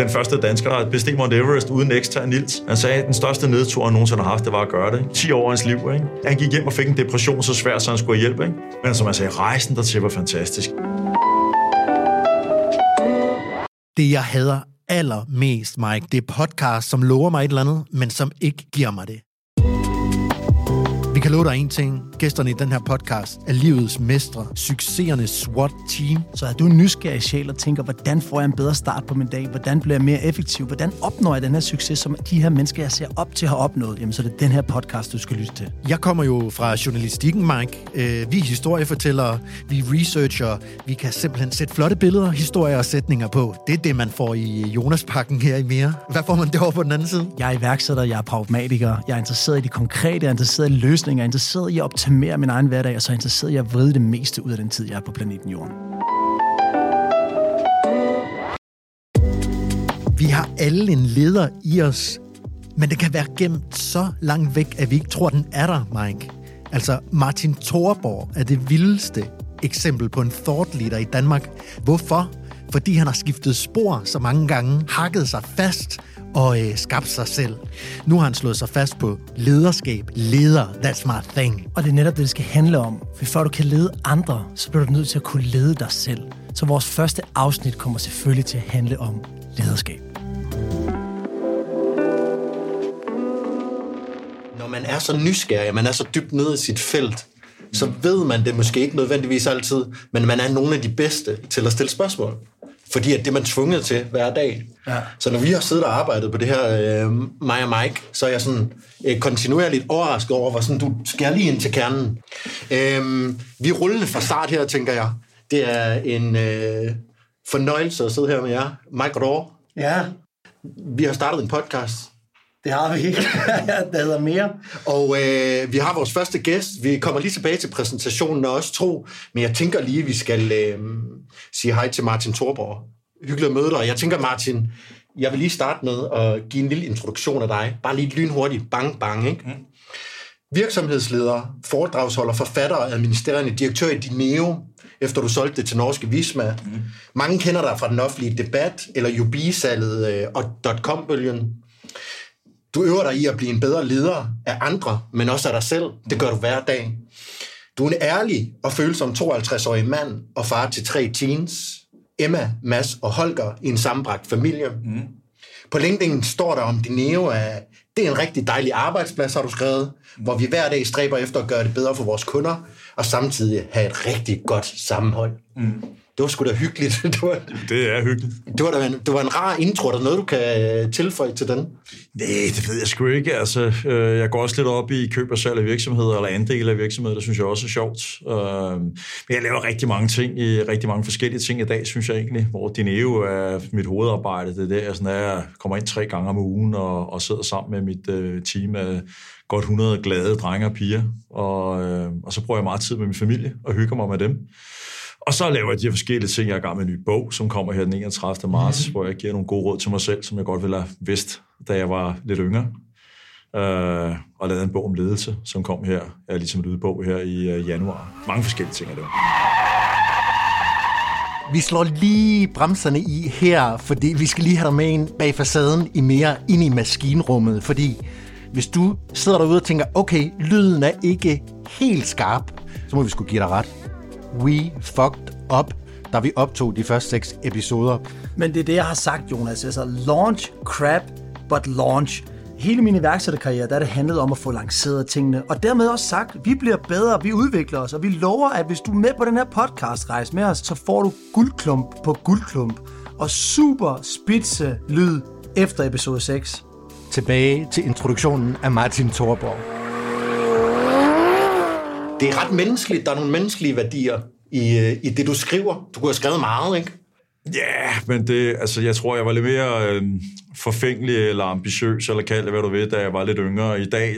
Den første dansker, der besteg Mount Everest uden ekstra Nils. Han sagde, at den største nedtur, han nogensinde har haft, det var at gøre det. 10 år af hans liv, ikke? Han gik hjem og fik en depression så svær, så han skulle have hjælp, ikke? Men som jeg sagde, rejsen dertil var fantastisk. Det, jeg hader allermest, Mike, det er podcast, som lover mig et eller andet, men som ikke giver mig det. Kan love dig en ting. Gæsterne i den her podcast er livets mestre, succesernes SWAT-team. Så er du en nysgerrig sjæl og tænker, hvordan får jeg en bedre start på min dag? Hvordan bliver jeg mere effektiv? Hvordan opnår jeg den her succes, som de her mennesker, jeg ser op til, har opnået? Jamen, så er det den her podcast, du skal lytte til. Jeg kommer jo fra journalistikken, Mike. Øh, Vi er historiefortællere, vi er researcher, vi kan simpelthen sætte flotte billeder, historier og sætninger på. Det er det, man får i Jonas-pakken her i mere. Hvad får man derovre på den anden side? Jeg er iværksætter, jeg er pragmatiker, jeg er interesseret i de konkrete, jeg er interesseret i løsninger, jeg er interesseret i at optimere min egen hverdag, og så er jeg interesseret i at vride det meste ud af den tid, jeg er på planeten Jorden. Vi har alle en leder i os, men det kan være gemt så langt væk, at vi ikke tror, den er der, Mike. Altså, Martin Thorborg er det vildeste eksempel på en thought leader i Danmark. Hvorfor? Fordi han har skiftet spor så mange gange, hakket sig fast og øh, skabt sig selv. Nu har han slået sig fast på lederskab. Leder, that's my thing. Og det er netop det, det skal handle om. For før du kan lede andre, så bliver du nødt til at kunne lede dig selv. Så vores første afsnit kommer selvfølgelig til at handle om lederskab. Når man er så nysgerrig, man er så dybt nede i sit felt, så ved man det måske ikke nødvendigvis altid, men man er nogle af de bedste til at stille spørgsmål. Fordi at det er man tvunget til hver dag. Ja. Så når vi har siddet og arbejdet på det her, øh, mig og Mike, så er jeg sådan øh, kontinuerligt overrasket over, hvor sådan, du skal lige ind til kernen. Øh, vi er rullende fra start her, tænker jeg. Det er en øh, fornøjelse at sidde her med jer. Mike Rår, Ja, vi har startet en podcast, det har vi ikke. der hedder mere. Og øh, vi har vores første gæst. Vi kommer lige tilbage til præsentationen og også tro, men jeg tænker lige, at vi skal øh, sige hej til Martin Thorborg. Hyggeligt at møde dig. Jeg tænker, Martin, jeg vil lige starte med at give en lille introduktion af dig. Bare lige lynhurtigt. Bang, bang, ikke? Mm. Virksomhedsleder, foredragsholder, forfatter og administrerende direktør i Dineo, efter du solgte det til norske Visma. Mm. Mange kender dig fra den offentlige debat, eller Jubi-salget øh, og .com-bølgen. Du øver dig i at blive en bedre leder af andre, men også af dig selv. Det gør du hver dag. Du er en ærlig og følsom 52-årig mand og far til tre teens. Emma, Mads og Holger i en sammenbragt familie. Mm. På LinkedIn står der om Dineo, at det er en rigtig dejlig arbejdsplads, har du skrevet, hvor vi hver dag stræber efter at gøre det bedre for vores kunder, og samtidig have et rigtig godt sammenhold. Mm. Det var sgu da hyggeligt. Det var, Det er hyggeligt. det var, da en, det var en rar intro. Er der noget, du kan øh, tilføje til den? Nej, det ved jeg sgu ikke. Altså, øh, jeg går også lidt op i køb og salg af virksomheder, eller andel af virksomheder, det synes jeg også er sjovt. Øh, men jeg laver rigtig mange ting, i rigtig mange forskellige ting i dag, synes jeg egentlig, hvor Dineo er mit hovedarbejde. Det er der, jeg sådan er, jeg kommer ind tre gange om ugen og, og sidder sammen med mit øh, team af godt 100 glade drenge og piger, og, øh, og så bruger jeg meget tid med min familie og hygger mig med dem. Og så laver jeg de her forskellige ting. Jeg er i gang med en ny bog, som kommer her den 31. marts, mm. hvor jeg giver nogle gode råd til mig selv, som jeg godt ville have vidst, da jeg var lidt yngre. Uh, og lavede en bog om ledelse, som kom her, er ligesom lydbog her i uh, januar. Mange forskellige ting er det. Vi slår lige bremserne i her, fordi vi skal lige have dig med ind bag facaden i mere ind i maskinrummet, fordi hvis du sidder derude og tænker, okay, lyden er ikke helt skarp, så må vi skulle give dig ret. We fucked up, da vi optog de første seks episoder. Men det er det, jeg har sagt, Jonas. Altså, launch, crap, but launch. Hele min iværksætterkarriere, der er det handlet om at få lanceret tingene. Og dermed også sagt, vi bliver bedre, vi udvikler os, og vi lover, at hvis du er med på den her podcast-rejse med os, så får du guldklump på guldklump og super spidse lyd efter episode 6. Tilbage til introduktionen af Martin Thorborg. Det er ret menneskeligt. Der er nogle menneskelige værdier i, øh, i det, du skriver. Du kunne have skrevet meget, ikke? Ja, yeah, men det, altså, jeg tror, jeg var lidt mere øh, forfængelig eller ambitiøs, eller kald det, hvad du ved, da jeg var lidt yngre. I dag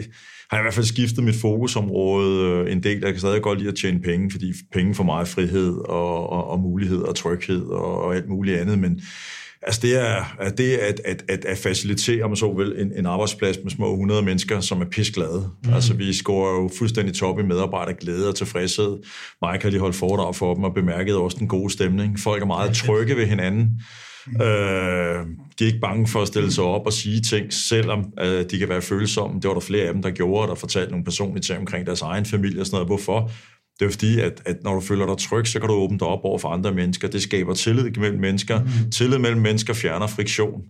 har jeg i hvert fald skiftet mit fokusområde øh, en del. Jeg kan stadig godt lide at tjene penge, fordi penge for mig er frihed og, og, og mulighed og tryghed og, og alt muligt andet, men Altså det er, at det at, at, at, at facilitere, man så vel, en, en arbejdsplads med små 100 mennesker, som er pisglade. Mm. Altså vi scorer jo fuldstændig top i medarbejderglæde og tilfredshed. Mike har lige holdt foredrag for dem og bemærket også den gode stemning. Folk er meget trygge ved hinanden. Mm. Øh, de er ikke bange for at stille sig op og sige ting, selvom øh, de kan være følsomme. Det var der flere af dem, der gjorde, der fortalte nogle personlige ting omkring deres egen familie og sådan noget. Hvorfor? Det er fordi, at, at når du føler dig tryg, så kan du åbne dig op over for andre mennesker. Det skaber tillid mellem mennesker. Mm. Tillid mellem mennesker fjerner friktion.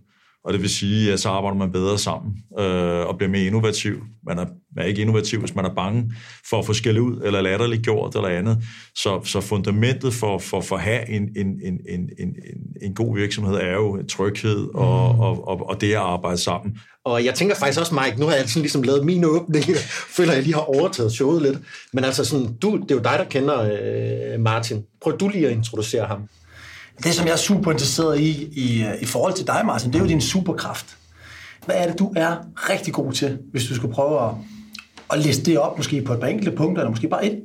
Og det vil sige, at så arbejder man bedre sammen øh, og bliver mere innovativ. Man er, man er ikke innovativ, hvis man er bange for at få skæld ud, eller latterligt gjort, eller andet. Så, så fundamentet for, for, for at have en, en, en, en, en, en god virksomhed er jo tryghed og, mm. og, og, og det at arbejde sammen. Og jeg tænker faktisk også, Mike, nu har jeg sådan ligesom lavet min åbning. Jeg føler, jeg lige har overtaget showet lidt. Men altså, sådan, du, det er jo dig, der kender øh, Martin. Prøv du lige at introducere ham. Det, som jeg er super interesseret i, i, øh, i forhold til dig, Martin, det er jo din superkraft. Hvad er det, du er rigtig god til, hvis du skulle prøve at, at liste det op, måske på et par enkelte punkter, eller måske bare et?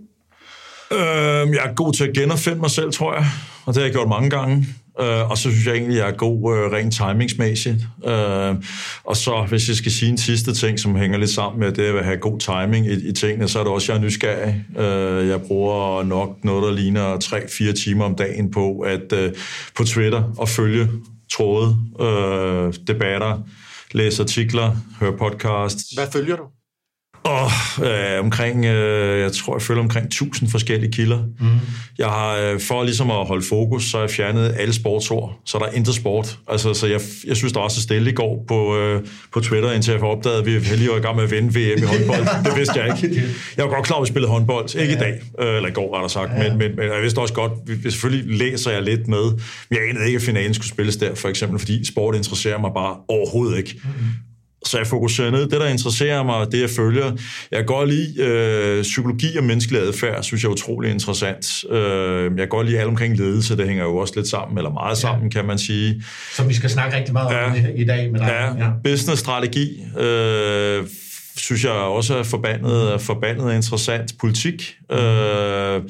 Øh, jeg er god til at genopfinde mig selv, tror jeg. Og det har jeg gjort mange gange. Øh, og så synes jeg egentlig, at jeg er god øh, rent timingsmæssigt. Øh, og så, hvis jeg skal sige en sidste ting, som hænger lidt sammen med det at have god timing i, i tingene, så er det også, at jeg er nysgerrig. Øh, jeg bruger nok noget, der ligner 3-4 timer om dagen på at øh, på Twitter og følge tråde, øh, debatter, læse artikler, høre podcasts. Hvad følger du? Og øh, omkring, øh, jeg tror, jeg følger omkring 1000 forskellige kilder. Mm. Jeg har, øh, for ligesom at holde fokus, så har jeg fjernet alle sportsord, så der er intet sport. Altså, så jeg, jeg synes, der var så stille i går på, øh, på Twitter, indtil jeg får opdaget, at vi er heldige i gang med at vinde VM i håndbold. det vidste jeg ikke. Jeg var godt klar, at vi spillede håndbold. Ikke ja. i dag, øh, eller i går, der sagt, ja. men, men, men jeg vidste også godt, vi, selvfølgelig læser jeg lidt med. Men jeg anede ikke, at finalen skulle spilles der, for eksempel, fordi sport interesserer mig bare overhovedet ikke. Mm. Så jeg fokuserer ned. Det, der interesserer mig, det jeg følger. Jeg godt lide øh, psykologi og menneskelig adfærd, synes jeg er utrolig interessant. Øh, jeg godt lide alt omkring ledelse, det hænger jo også lidt sammen, eller meget sammen, ja. kan man sige. Som vi skal snakke rigtig meget ja. om i, i dag med dig. Ja, ja. business-strategi, øh, synes jeg også er forbandet, er forbandet interessant. Politik, øh,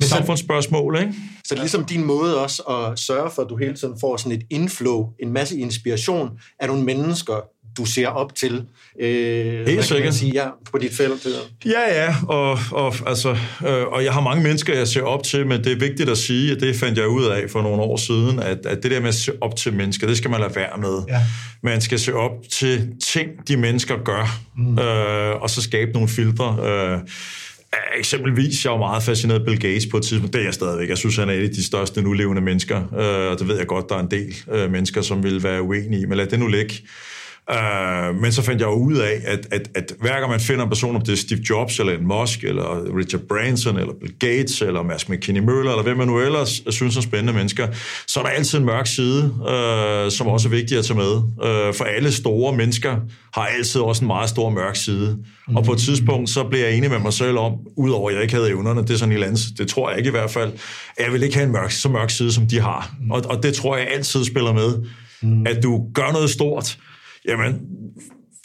samfundsspørgsmål, ikke? Så det er ligesom din måde også at sørge for, at du hele tiden får sådan et inflow, en masse inspiration af nogle mennesker, du ser op til. Øh, Helt sikkert. Sige, ja, på dit felt. Ja, ja, og, og, altså, øh, og jeg har mange mennesker, jeg ser op til, men det er vigtigt at sige, at det fandt jeg ud af for nogle år siden, at, at det der med at se op til mennesker, det skal man lade være med. Ja. Man skal se op til ting, de mennesker gør, mm. øh, og så skabe nogle filtre. Øh, Eksempelvis, jeg var meget fascineret af Bill Gates på et tidspunkt. Det er jeg stadigvæk. Jeg synes, han er et af de største nulevende mennesker. Øh, og det ved jeg godt, der er en del øh, mennesker, som vil være uenige i. Men lad det nu ligge. Uh, men så fandt jeg jo ud af, at, at, at hver gang man finder en person, om det er Steve Jobs, eller en Musk, eller Richard Branson, eller Bill Gates, eller Mads McKinney Møller, eller hvem man nu ellers synes er spændende mennesker, så er der altid en mørk side, uh, som også er vigtig at tage med. Uh, for alle store mennesker har altid også en meget stor mørk side. Mm. Og på et tidspunkt, så blev jeg enig med mig selv om, udover at jeg ikke havde evnerne, det er sådan en eller andet, det tror jeg ikke i hvert fald, at jeg vil ikke have en mørk, så mørk side, som de har. Mm. Og, og det tror jeg altid spiller med. Mm. At du gør noget stort, jamen,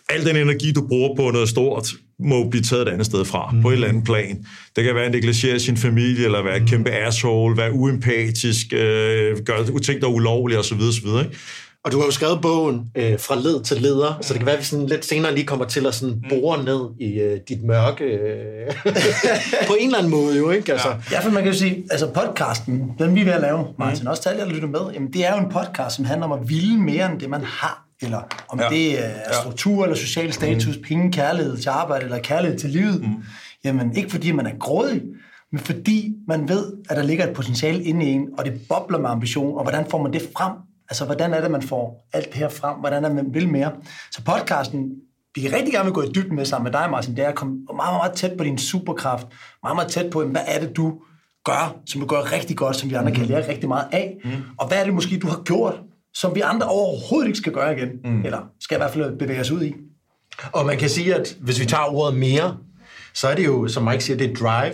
al den energi, du bruger på noget stort, må blive taget et andet sted fra, mm. på et eller andet plan. Det kan være at negligere sin familie, eller være et kæmpe asshole, være uempatisk, øh, gøre ting, der er ulovlige, osv. osv. Ikke? Og du har jo skrevet bogen øh, fra led til leder, så det kan være, at vi sådan lidt senere lige kommer til at sådan mm. bore ned i øh, dit mørke. Øh, på en eller anden måde jo, ikke? Altså. Ja, for man kan jo sige, altså podcasten, den vi er ved at lave, Martin, mm. også til alle, der lytter med, jamen det er jo en podcast, som handler om at ville mere end det, man har eller om ja. det er struktur eller social status, mm. penge, kærlighed til arbejde eller kærlighed til livet. Mm. Jamen, ikke fordi man er grådig, men fordi man ved, at der ligger et potentiale inde i en, og det bobler med ambition, og hvordan får man det frem? Altså, hvordan er det, man får alt det her frem? Hvordan er det, man vil mere? Så podcasten, vi kan rigtig gerne vil gå i dybden med sammen med dig, Martin, det er at komme meget, meget tæt på din superkraft, meget, meget tæt på, hvad er det, du gør, som du gør rigtig godt, som vi andre mm. kan lære rigtig meget af, mm. og hvad er det måske, du har gjort, som vi andre overhovedet ikke skal gøre igen, mm. eller skal i hvert fald bevæge os ud i. Og man kan sige, at hvis vi tager ordet mere, så er det jo, som Mike siger, det er drive.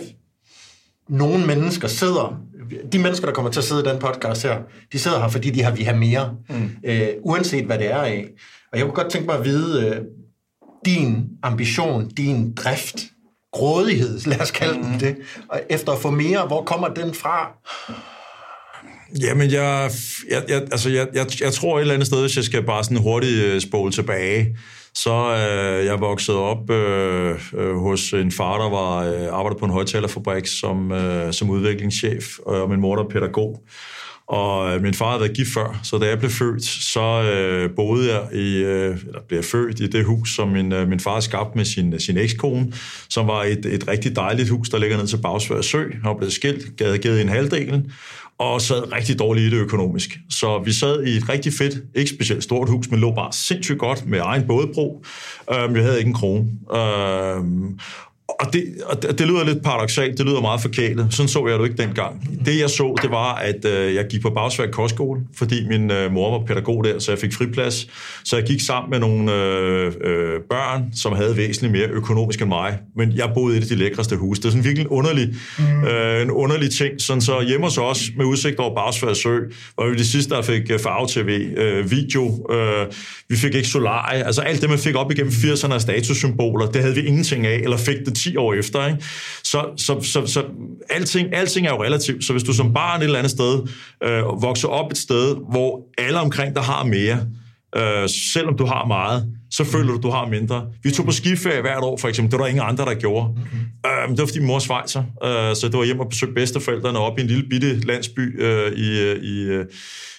Nogle mennesker sidder, de mennesker, der kommer til at sidde i den podcast her, de sidder her, fordi de har vi have mere, mm. øh, uanset hvad det er af. Og jeg kunne godt tænke mig at vide, øh, din ambition, din drift, grådighed, lad os kalde mm. den det, og efter at få mere, hvor kommer den fra? Jamen, jeg, jeg, jeg, altså, jeg, jeg, jeg tror et eller andet sted, hvis jeg skal bare sådan hurtigt øh, spole tilbage, så øh, jeg voksede op øh, øh, hos en far, der var øh, arbejdede på en højtalerfabrik som, øh, som udviklingschef, og min mor der pædagog. Og øh, min far havde været gift før, så da jeg blev født, så øh, boede jeg i, øh, eller blev jeg født i det hus, som min, øh, min far skabte med sin, sin ekskone, som var et, et rigtig dejligt hus, der ligger ned til Bagsvær Sø. og blev skilt, havde givet en halvdelen, og sad rigtig dårligt i det økonomisk. Så vi sad i et rigtig fedt, ikke specielt stort hus, men lå bare sindssygt godt med egen bådebro. Øh, vi havde ikke en krone. Øhm, og det, og det lyder lidt paradoxalt, det lyder meget forkælet. Sådan så jeg det ikke dengang. Det jeg så, det var, at øh, jeg gik på Bagsværk Kostskole, fordi min øh, mor var pædagog der, så jeg fik friplads. Så jeg gik sammen med nogle øh, øh, børn, som havde væsentligt mere økonomisk end mig. Men jeg boede i det de lækreste hus. Det er sådan virkelig en underlig, mm. øh, en underlig ting. Sådan så hjemme hos os, med udsigt over Bagsværk Sø, var vi de sidste, der fik øh, farve-tv, øh, video. Øh, vi fik ikke solarie. Altså alt det, man fik op igennem 80'erne af statussymboler, det havde vi ingenting af, eller fik det 10 år efter. Ikke? Så, så, så, så alting, alting er jo relativt. Så hvis du som barn et eller andet sted øh, vokser op et sted, hvor alle omkring dig har mere, øh, selvom du har meget, så føler du, du har mindre. Vi tog på skiferie hvert år, for eksempel. Det var der ingen andre, der gjorde. Mm-hmm. Øh, det var, fordi min mor svejser. Øh, så det var hjemme og besøge bedsteforældrene op i en lille bitte landsby øh, i, øh, i, øh,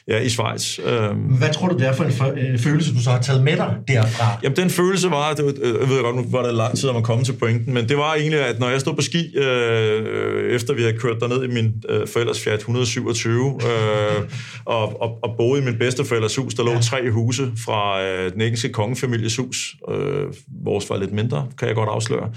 ja, i Schweiz. Øhm. Hvad tror du, det er for en øh, følelse, du så har taget med dig derfra? Jamen, den følelse var, det, øh, jeg ved godt, nu var det lang tid, at man kom til pointen, men det var egentlig, at når jeg stod på ski, øh, efter vi havde kørt derned i min øh, forældres Fiat 127, øh, og, og, og boede i min bedsteforældres hus, der lå ja. tre huse fra øh, den engelske kongefamilies hus. Øh, vores var lidt mindre, kan jeg godt afsløre.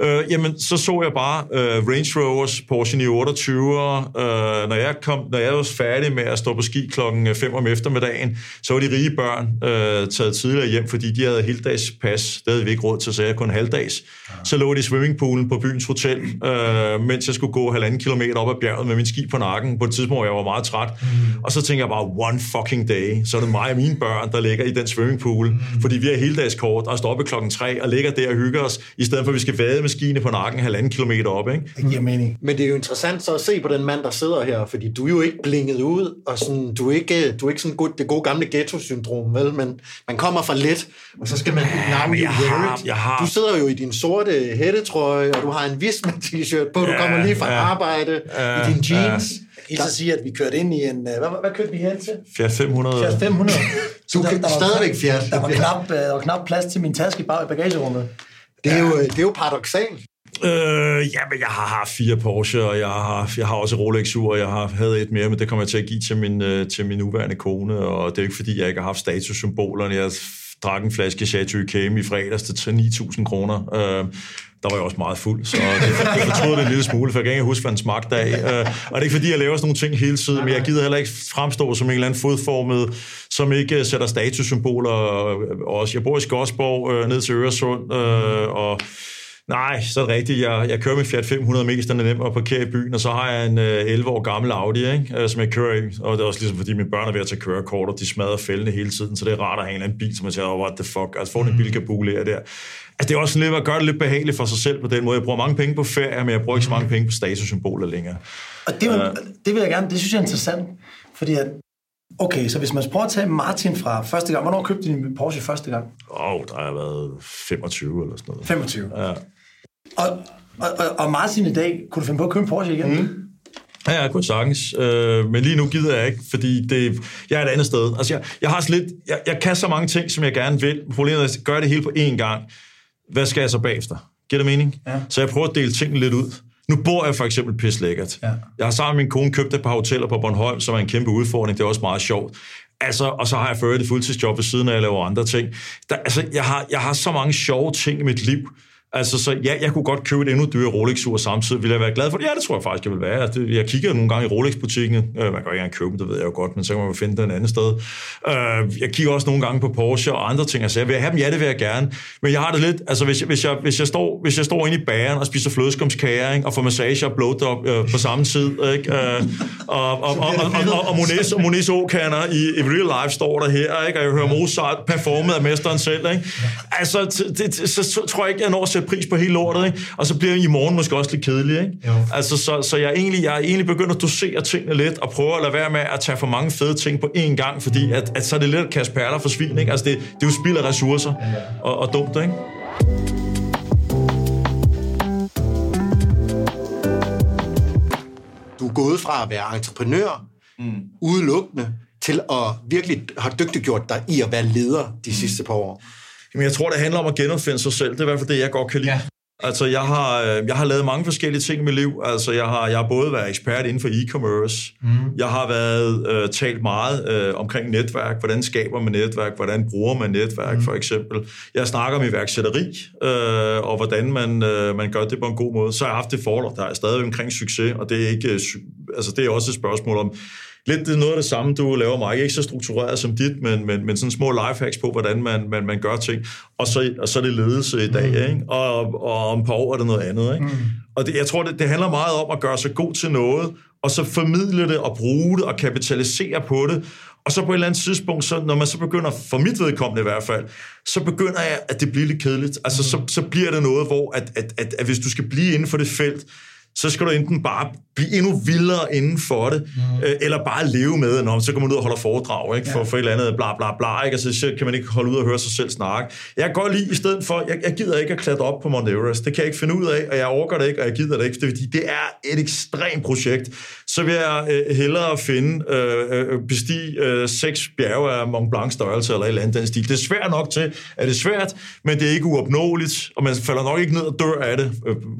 Øh, jamen, så så jeg bare øh, Range Rovers, Porsche 928, øh, når, jeg kom, når jeg var færdig med at stå på ski klokken 5 om eftermiddagen, så var de rige børn øh, taget tidligere hjem, fordi de havde heldags pas. Det havde vi ikke råd til, så jeg kun halvdags. Ja. Så lå de i swimmingpoolen på byens hotel, øh, mens jeg skulle gå halvanden kilometer op ad bjerget med min ski på nakken på et tidspunkt, hvor jeg var meget træt. Mm. Og så tænker jeg bare, one fucking day, så er det mig og mine børn, der ligger i den swimmingpool, mm. fordi vi har heldagskort og står op klokken 3 og ligger der og hygger os, i stedet for at vi skal vade med skiene på nakken halvanden kilometer op. Ikke? Det giver mening. Men det er jo interessant så at se på den mand, der sidder her, fordi du er jo ikke blinget ud, og sådan, du er ikke, du er ikke sådan god, det gode gamle ghetto-syndrom, vel? Men man kommer fra let, og så skal man... Ja, men jeg har, jeg har... Du sidder jo i din sorte hættetrøje, og du har en visma t-shirt på, du ja, kommer lige fra ja, arbejde ja, i din jeans. Ja. Jeg kan så sige, at vi kørte ind i en... Hvad, hvad kørte vi hen til? Fiat 500. Fiat 500. du kan stadigvæk Fiat. Der var, knap, der var knap plads til min taske i bagagerummet. Det er, jo, det er jo paradoxalt. Øh, ja, men jeg har haft fire Porsche, og jeg har, jeg har også Rolex-ur, og jeg har havde et mere, men det kommer jeg til at give til min, øh, til min nuværende kone, og det er ikke fordi, jeg ikke har haft statussymbolerne. Jeg drak en flaske Chateau Cam i fredags til 9.000 kroner. Øh, der var jeg også meget fuld, så det, det fortrød det en lille smule, for jeg kan ikke huske, hvad den smagte af. Øh, og det er ikke fordi, jeg laver sådan nogle ting hele tiden, men jeg gider heller ikke fremstå som en eller anden fodformet, som ikke øh, sætter statussymboler. Også, jeg bor i Skodsborg, øh, ned til Øresund, øh, og Nej, så er det rigtigt. Jeg, jeg kører med Fiat 500 mest, den er nem at parkere i byen, og så har jeg en øh, 11 år gammel Audi, ikke, uh, som jeg kører i. Og det er også ligesom, fordi mine børn er ved at tage kørekort, og de smadrer fældene hele tiden, så det er rart at have en eller anden bil, som man siger, oh, what the fuck, altså få en bil kan der. Altså det er også lidt at gøre det lidt behageligt for sig selv på den måde. Jeg bruger mange penge på ferie, men jeg bruger ikke så mange penge på statussymboler længere. Og det, uh, det vil jeg gerne, det synes jeg er interessant, fordi at Okay, så hvis man prøver at tage Martin fra første gang. Hvornår købte du din Porsche første gang? Åh, oh, der har været 25 eller sådan noget. 25? Ja. Og, og, og Martin i dag, kunne du finde på at købe en Porsche igen? Mm. Ja, jeg kunne sagtens. Øh, men lige nu gider jeg ikke, fordi det, jeg er et andet sted. Altså, jeg, jeg har lidt, jeg, jeg kan så mange ting, som jeg gerne vil. Problemet er, at gøre det hele på én gang. Hvad skal jeg så bagefter? Giver det mening? Ja. Så jeg prøver at dele tingene lidt ud. Nu bor jeg for eksempel pis lækkert. Ja. Jeg har sammen med min kone købt et par hoteller på Bornholm, som er en kæmpe udfordring. Det er også meget sjovt. Altså, og så har jeg ført et fuldtidsjob ved siden af, at lave andre ting. Der, altså, jeg har, jeg har så mange sjove ting i mit liv, Altså, så ja, jeg kunne godt købe et endnu dyrere Rolex-ur samtidig. Vil jeg være glad for det? Ja, det tror jeg faktisk, jeg vil være. Altså, jeg kigger nogle gange i Rolex-butikken. Øh, man kan ikke engang købe dem, det ved jeg jo godt, men så kan man finde den et andet sted. Øh, jeg kigger også nogle gange på Porsche og andre ting. Altså, jeg vil have dem, ja, det vil jeg gerne. Men jeg har det lidt, altså hvis jeg, hvis jeg, hvis jeg, står, hvis jeg står inde i bageren og spiser flødeskumskager, og får massage og blowjob øh, på samme tid, ikke? Øh, og, og, og, og, og, og, og O-kanner i, i real life står der her, ikke? og jeg hører Mozart performet af mesteren selv. Ikke? Altså, det, så, så tror jeg ikke, jeg når at sætte pris på hele lortet, ikke? og så bliver i morgen måske også lidt kedelig. Ikke? Altså, så, så jeg, er egentlig, jeg er egentlig begyndt at dosere tingene lidt, og prøve at lade være med at tage for mange fede ting på én gang, fordi at, at så er det lidt at kaste perler for svin. Ikke? Altså, det, det er jo spild af ressourcer, og, og dumt, ikke? Du er gået fra at være entreprenør, mm. udelukkende, til at virkelig have dygtiggjort dig i at være leder de sidste par år. Jamen, jeg tror, det handler om at genopfinde sig selv. Det er i hvert fald det, jeg godt kan lide. Ja. Altså, jeg har, øh, jeg har lavet mange forskellige ting i mit liv. Altså, jeg har, jeg har både været ekspert inden for e-commerce. Mm. Jeg har været øh, talt meget øh, omkring netværk. Hvordan skaber man netværk? Hvordan bruger man netværk, mm. for eksempel? Jeg snakker om iværksætteri, øh, og hvordan man, øh, man gør det på en god måde. Så har jeg haft det forhold, der er stadig omkring succes, og det er, ikke, øh, altså, det er også et spørgsmål om, lidt det er noget af det samme, du laver, mig. Ikke så struktureret som dit, men, men, men sådan små lifehacks på, hvordan man, man, man gør ting. Og så, og så er det ledelse i dag, mm. ikke? Og, og om et par år er det noget andet. Ikke? Mm. Og det, jeg tror, det, det handler meget om at gøre sig god til noget, og så formidle det og bruge det og kapitalisere på det. Og så på et eller andet tidspunkt, så, når man så begynder, for mit vedkommende i hvert fald, så begynder jeg, at det bliver lidt kedeligt. Altså, mm. så, så bliver det noget, hvor at, at, at, at hvis du skal blive inden for det felt, så skal du enten bare blive endnu vildere inden for det, mm. øh, eller bare leve med, når så kommer man ud og holder foredrag ikke? For, ja. for et eller andet bla bla bla, ikke? Altså, så kan man ikke holde ud og høre sig selv snakke. Jeg kan godt lide, i stedet for, jeg, jeg gider ikke at klatre op på Mount Everest, det kan jeg ikke finde ud af, og jeg overgår det ikke, og jeg gider det ikke, fordi det er et ekstremt projekt. Så vil jeg øh, hellere finde, øh, øh, bestige øh, seks bjerge af Mont Blanc størrelse, eller et eller andet den stil. Det er svært nok til, at det er svært, men det er ikke uopnåeligt, og man falder nok ikke ned og dør af det.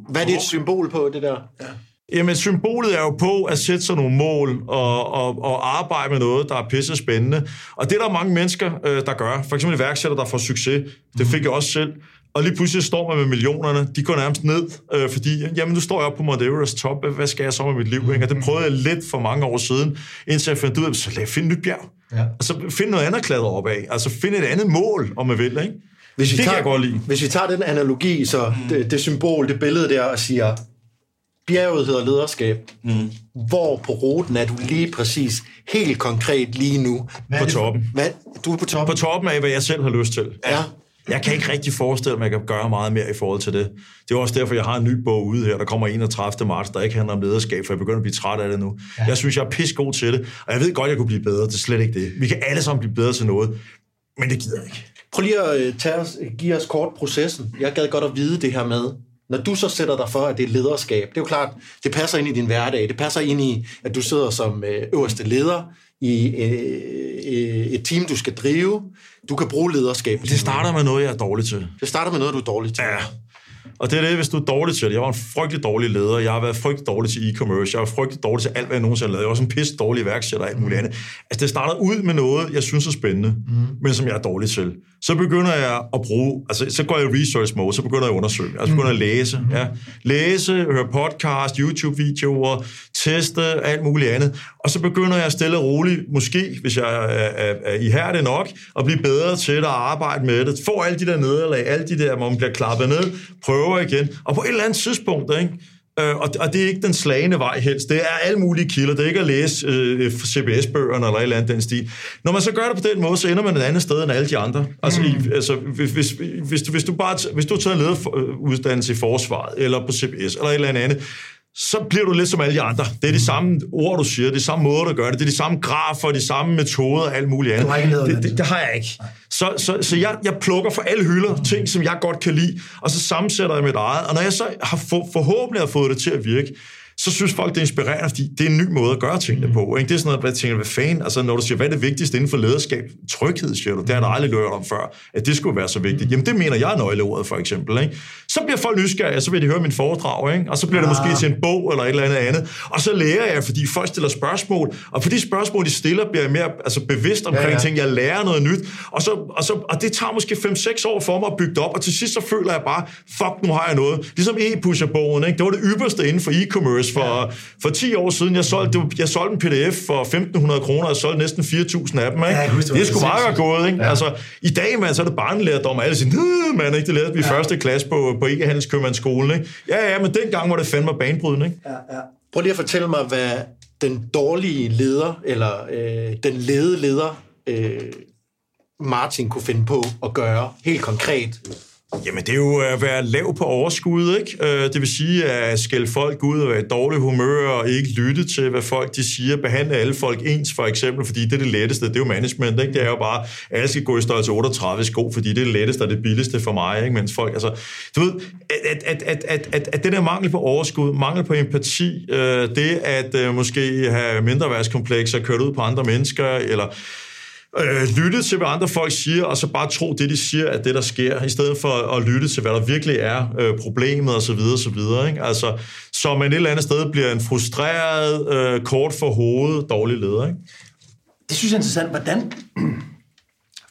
Hvad er det et symbol på, det der? Ja. Jamen, symbolet er jo på at sætte sig nogle mål og, og, og arbejde med noget, der er pisse spændende. Og det er der mange mennesker, øh, der gør. For eksempel iværksætter, der får succes. Det fik jeg også selv. Og lige pludselig står man med millionerne. De går nærmest ned, øh, fordi jamen, nu står jeg på Mount Everest top. Hvad skal jeg så med mit liv? Ikke? Og det prøvede jeg lidt for mange år siden, indtil jeg fandt ud af, så lad finde et nyt bjerg. Ja. Altså, find noget andet at klatre op af. Altså, find et andet mål, om man vil. Ikke? Hvis vi det tager, kan jeg godt lide. Hvis vi tager den analogi, så mm. det, det symbol, det billede der, og siger, bjerget hedder lederskab. Mm. Hvor på ruten er du lige præcis, helt konkret lige nu? På toppen. Hvad? Du er på toppen? På toppen af, hvad jeg selv har lyst til. Ja. Jeg kan ikke rigtig forestille mig, at jeg kan gøre meget mere i forhold til det. Det er også derfor, jeg har en ny bog ude her, der kommer 31. marts, der ikke handler om lederskab, for jeg begynder at blive træt af det nu. Ja. Jeg synes, jeg er pissegod til det, og jeg ved godt, jeg kunne blive bedre. Det er slet ikke det. Vi kan alle sammen blive bedre til noget, men det gider jeg ikke. Prøv lige at øh, tage os, give os kort processen. Jeg gad godt at vide det her med, når du så sætter dig for, at det er lederskab, det er jo klart, det passer ind i din hverdag. Det passer ind i, at du sidder som øh, øverste leder i øh, et team, du skal drive. Du kan bruge lederskab. Det starter med noget, jeg er dårlig til. Det starter med noget, du er dårlig til. Ja. Og det er det, hvis du er dårlig til det. Jeg var en frygtelig dårlig leder. Jeg har været frygtelig dårlig til e-commerce. Jeg var frygtelig dårlig til alt, hvad jeg nogensinde har lavet. Jeg var også en pisse dårlig værksætter og alt muligt andet. Altså, det starter ud med noget, jeg synes er spændende, mm. men som jeg er dårlig til. Så begynder jeg at bruge, altså så går jeg i research mode, så begynder jeg at undersøge. Altså begynder at læse. Ja. Læse, høre podcast, YouTube-videoer, teste, alt muligt andet. Og så begynder jeg stille og roligt, måske, hvis jeg er, er, er ihærdig nok, at blive bedre til at arbejde med det. Få alle de der nederlag, alle de der, hvor man bliver klappet ned, prøver igen. Og på et eller andet tidspunkt, ikke? Øh, og, og det er ikke den slagende vej helst. Det er alle mulige kilder. Det er ikke at læse øh, CBS-bøgerne eller et eller andet den stil. Når man så gør det på den måde, så ender man et andet sted end alle de andre. Altså, mm. i, altså hvis, hvis, hvis, du, hvis, du bare, hvis du tager en lederuddannelse i forsvaret, eller på CBS, eller et eller andet, så bliver du lidt som alle de andre. Det er de samme ord, du siger, det er samme måder, du gør det, det er de samme grafer, de samme metoder og alt muligt andet. Det, det, det har jeg ikke. Så, så, så jeg, jeg plukker for alle hylder ting, som jeg godt kan lide, og så sammensætter jeg mit eget. Og når jeg så har for, forhåbentlig har fået det til at virke, så synes folk, det er inspirerende, fordi det er en ny måde at gøre tingene på. Ikke? Det er sådan noget, hvad jeg tænker, hvad fanden, altså når du siger, hvad er det vigtigste inden for lederskab? Tryghed, siger du. Det har jeg aldrig hørt om før, at det skulle være så vigtigt. Jamen det mener jeg er nøgleordet, for eksempel. Ikke? Så bliver folk nysgerrige, så vil de høre min foredrag, ikke? og så bliver det måske til en bog eller et eller andet andet. Og så lærer jeg, fordi folk stiller spørgsmål, og for de spørgsmål, de stiller, bliver jeg mere altså, bevidst omkring ja, ja. ting. Jeg lærer noget nyt, og, så, og, så, og det tager måske 5-6 år for mig at bygge det op, og til sidst så føler jeg bare, fuck, nu har jeg noget. Ligesom e-pusher-bogen, ikke? det var det ypperste inden for e-commerce for, ja. for 10 år siden. Jeg solgte, jeg solgte en pdf for 1.500 kroner, og jeg solgte næsten 4.000 af dem. Ikke? Ja, husker, det er sgu meget godt gået. Ikke? Ja. Altså, I dag, man, så er det barnelærdom, og alle siger, man, ikke? det lærte vi ja. første klasse på, på e-handelskøbmandsskolen. Ikke? Ja, ja, men dengang var det fandme banebrydende. Ikke? Ja, ja. Prøv lige at fortælle mig, hvad den dårlige leder, eller øh, den lede leder, øh, Martin kunne finde på at gøre helt konkret Jamen, det er jo at være lav på overskud, ikke? Øh, det vil sige at skælde folk ud og være i dårlig humør og ikke lytte til, hvad folk de siger. Behandle alle folk ens, for eksempel, fordi det er det letteste. Det er jo management, ikke? Det er jo bare, at alle skal gå i størrelse 38 sko, fordi det er det letteste og det billigste for mig, ikke? Mens folk, altså, du ved, at, at, at, at, at, at det der mangel på overskud, mangel på empati, øh, det at øh, måske have mindre værtskomplekser, kørt ud på andre mennesker, eller øh, lytte til, hvad andre folk siger, og så bare tro det, de siger, at det, der sker, i stedet for at lytte til, hvad der virkelig er øh, problemet, og så videre, så videre. Ikke? Altså, så man et eller andet sted bliver en frustreret, øh, kort for hovedet, dårlig leder. Ikke? Det synes jeg er interessant. Hvordan...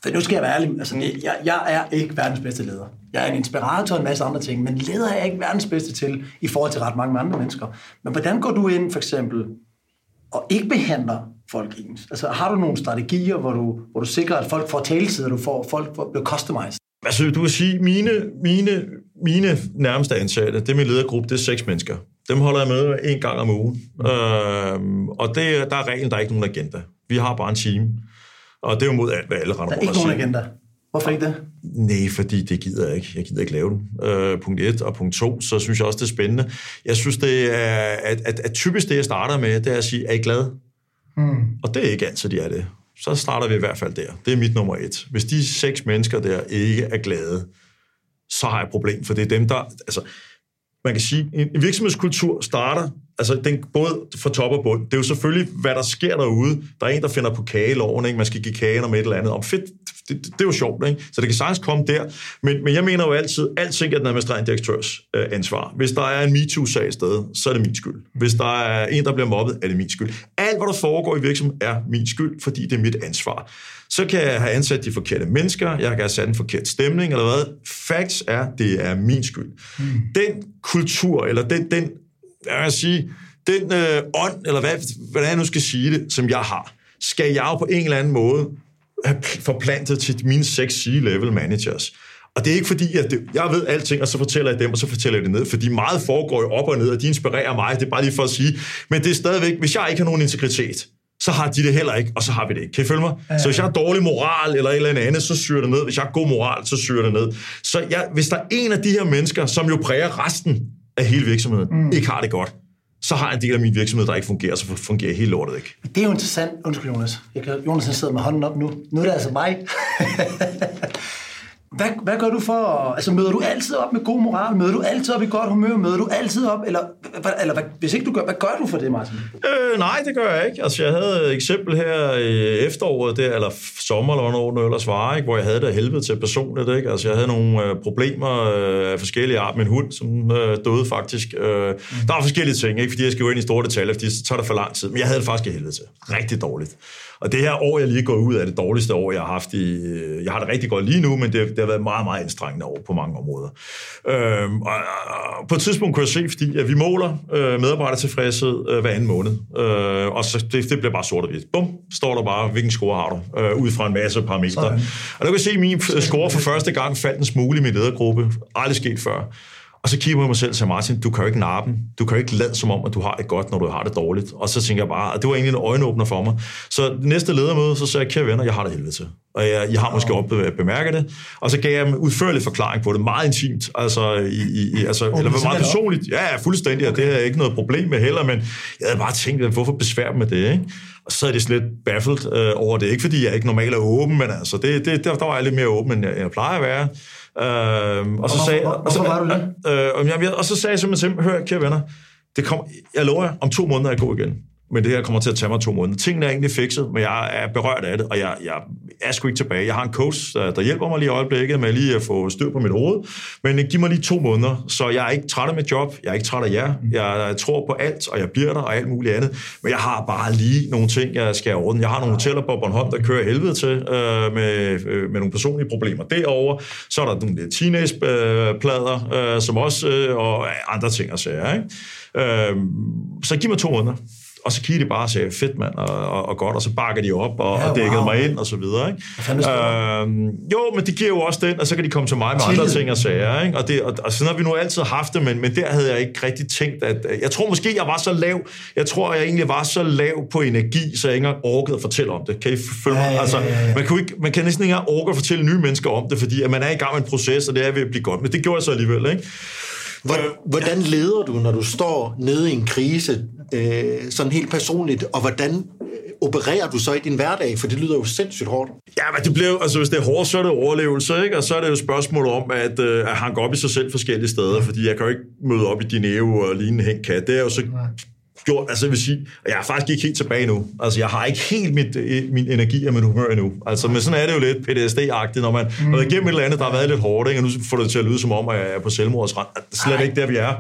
For nu skal jeg være ærlig. Altså, jeg, jeg er ikke verdens bedste leder. Jeg er en inspirator og en masse andre ting, men leder er jeg ikke verdens bedste til i forhold til ret mange andre mennesker. Men hvordan går du ind for eksempel og ikke behandler folk ens? Altså har du nogle strategier, hvor du, hvor du sikrer, at folk får taletid, og du får folk bliver customized? Altså, du kan sige, mine, mine, mine nærmeste ansatte, det er min ledergruppe, det er seks mennesker. Dem holder jeg med en gang om ugen. Mm. Øhm, og det, der er reglen, der er ikke nogen agenda. Vi har bare en team. Og det er jo mod alt, hvad alle render Der er ikke nogen agenda? Hvorfor ikke det? Nej, fordi det gider jeg ikke. Jeg gider ikke lave den. Øh, punkt 1. Og punkt 2, så synes jeg også, det er spændende. Jeg synes, det er, at, at, at typisk det, jeg starter med, det er at sige, er I glad? Mm. Og det er ikke altid, de er det. Så starter vi i hvert fald der. Det er mit nummer et. Hvis de seks mennesker der ikke er glade, så har jeg et problem, for det er dem, der... Altså, man kan sige, en virksomhedskultur starter, altså den, både fra top og bund. Det er jo selvfølgelig, hvad der sker derude. Der er en, der finder på kageloven, ikke? man skal give kagen om et eller andet. Om fedt, det, det, er jo sjovt, ikke? Så det kan sagtens komme der. Men, men jeg mener jo altid, alting er den administrerende direktørs øh, ansvar. Hvis der er en MeToo-sag i stedet, så er det min skyld. Hvis der er en, der bliver mobbet, er det min skyld. Alt, hvad der foregår i virksomheden, er min skyld, fordi det er mit ansvar. Så kan jeg have ansat de forkerte mennesker, jeg kan have sat en forkert stemning, eller hvad. Facts er, det er min skyld. Mm. Den kultur, eller den, den jeg vil sige, den øh, ånd, eller hvad, hvordan jeg nu skal sige det, som jeg har, skal jeg jo på en eller anden måde have forplantet til mine seks C-level managers. Og det er ikke fordi, at det, jeg ved alting, og så fortæller jeg dem, og så fortæller jeg det ned, fordi meget foregår jo op og ned, og de inspirerer mig, det er bare lige for at sige. Men det er stadigvæk, hvis jeg ikke har nogen integritet, så har de det heller ikke, og så har vi det ikke. Kan I følge mig? Ja. Så hvis jeg har dårlig moral eller et eller andet, så syrer det ned. Hvis jeg har god moral, så syrer det ned. Så jeg, hvis der er en af de her mennesker, som jo præger resten af hele virksomheden, mm. ikke har det godt, så har en del af min virksomhed, der ikke fungerer, så fungerer helt lortet ikke. Det er jo interessant. Undskyld, Jonas. Jeg kan, Jonas sidder med hånden op nu. Nu er det altså mig. Hvad, hvad gør du for... Altså, møder du altid op med god moral? Møder du altid op i godt humør? Møder du altid op? Eller, eller hvad, hvis ikke du gør, hvad gør du for det, Martin? Øh, nej, det gør jeg ikke. Altså, jeg havde et eksempel her i efteråret, der, eller sommer, eller hvornår nu ellers var, ikke? hvor jeg havde det helvede til personligt. Ikke? Altså, jeg havde nogle øh, problemer øh, af forskellige art med en hund, som øh, døde faktisk. Øh, mm. Der var forskellige ting, ikke? fordi jeg skal gå ind i store detaljer, fordi så tager det for lang tid. Men jeg havde det faktisk i helvede til. Rigtig dårligt. Og det her år, jeg lige går ud af, det dårligste år, jeg har haft i... Øh, jeg har det rigtig godt lige nu, men det, det har været meget, meget anstrengende år på mange områder. Øhm, og, og på et tidspunkt kunne jeg se, fordi at vi måler øh, medarbejdertilfredshed øh, hver anden måned. Øh, og så det, det bliver bare sort og hvidt. Bum, står der bare, hvilken score har du, øh, ud fra en masse parametre. Sådan. Og du kan se, at min score for første gang faldt en smule i min ledergruppe. Aldrig sket før. Og så kigger jeg på mig selv og siger, Martin, du kan jo ikke nappe Du kan jo ikke lade som om, at du har det godt, når du har det dårligt. Og så tænker jeg bare, at det var egentlig en øjenåbner for mig. Så næste ledermøde, så sagde jeg, kære venner, jeg har det helvede til. Og jeg, jeg har måske op bemærket det. Og så gav jeg en udførlig forklaring på det, meget intimt, altså, i, i, altså oh, eller meget personligt. Ja, ja, fuldstændig, og det er ikke noget problem med heller, men jeg havde bare tænkt, hvorfor besvær med det, ikke? Og så er det sådan lidt baffled øh, over det. Ikke fordi jeg ikke normalt er åben, men altså, det, det, der, der var jeg lidt mere åben, end jeg, jeg plejer at være. Øh, og, så sagde, og, så, var du det? Øh, og, og så sagde jeg simpelthen, hør, kære venner, det kommer, jeg lover jer, om to måneder er jeg god igen men det her kommer til at tage mig to måneder. Tingene er egentlig fikset, men jeg er berørt af det, og jeg, jeg er sgu ikke tilbage. Jeg har en coach, der, der hjælper mig lige i øjeblikket med lige at få styr på mit hoved, men giv mig lige to måneder, så jeg er ikke træt af mit job, jeg er ikke træt af jer, jeg tror på alt, og jeg bliver der og alt muligt andet, men jeg har bare lige nogle ting, jeg skal ordne. Jeg har nogle hoteller på Bornholm, der kører helvede til øh, med, øh, med nogle personlige problemer derovre. Så er der nogle teenage-plader, øh, som også, øh, og andre ting og sager. Ikke? Øh, så giv mig to måneder og så kiggede de bare og sagde, fedt mand, og, og, og godt, og så bakker de op og, ja, og dækkede wow. mig ind, og så videre. Ikke? Øhm, jo, men det giver jo også den, og så kan de komme til mig med Tillid. andre ting og sager. Ikke? Og, det, og, og sådan har vi nu altid haft det, men, men der havde jeg ikke rigtig tænkt, at jeg tror måske, jeg var så lav, jeg tror, jeg egentlig var så lav på energi, så jeg ikke engang orkede at fortælle om det. Kan I følge mig? Ja, ja, ja, altså, man, kan ikke, man kan næsten ikke engang orke at fortælle nye mennesker om det, fordi at man er i gang med en proces, og det er ved at blive godt, men det gjorde jeg så alligevel. Ikke? Hvordan leder du, når du står nede i en krise, øh, sådan helt personligt, og hvordan øh, opererer du så i din hverdag? For det lyder jo sindssygt hårdt. Ja, men det blev, altså hvis det er hårdt, så er det overlevelse, ikke? Og så er det jo et spørgsmål om, at, øh, at han går op i sig selv forskellige steder, fordi jeg kan jo ikke møde op i din og ligne en kat. Det er jo så gjort, altså jeg vil sige, jeg er faktisk ikke helt tilbage nu. Altså jeg har ikke helt mit, øh, min energi og mit humør endnu. Altså, men sådan er det jo lidt PTSD-agtigt, når man mm. har igennem et eller andet, der har været lidt hårdt, ikke? og nu får det til at lyde som om, at jeg er på selvmordsrand. Slet Ej. ikke der, vi er.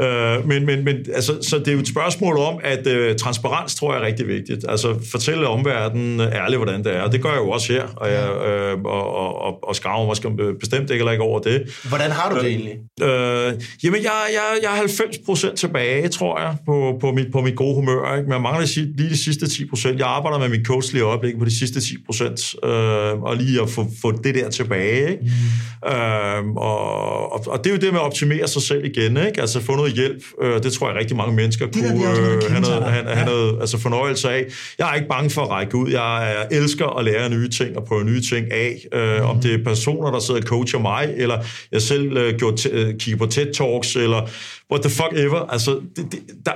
Øh, men, men, men altså, så det er jo et spørgsmål om, at øh, transparens tror jeg er rigtig vigtigt. Altså fortælle omverdenen ærligt, hvordan det er. Og det gør jeg jo også her, og, jeg, øh, og, og, og, og skarver måske bestemt ikke, eller ikke over det. Hvordan har du det øh, egentlig? Øh, jamen, jeg, jeg, jeg er 90 procent tilbage, tror jeg, på, på, mit, på mit gode humør. Ikke? Men jeg mangler lige de sidste 10 procent. Jeg arbejder med min coach lige øjeblik på de sidste 10 procent, øh, og lige at få, få det der tilbage. Ikke? Mm. Øh, og, og, og det er jo det med at optimere sig selv igen. Ikke? Altså få noget hjælp. Øh, det tror jeg rigtig mange mennesker kunne øh, have noget, have noget altså fornøjelse af. Jeg er ikke bange for at række ud. Jeg, elsker at lære nye ting og prøve nye ting af. Øh, mm. Om det er personer, der sidder og coacher mig, eller jeg selv øh, gjort øh, kigger på TED-talks, eller what the fuck ever. Altså, det, det, der,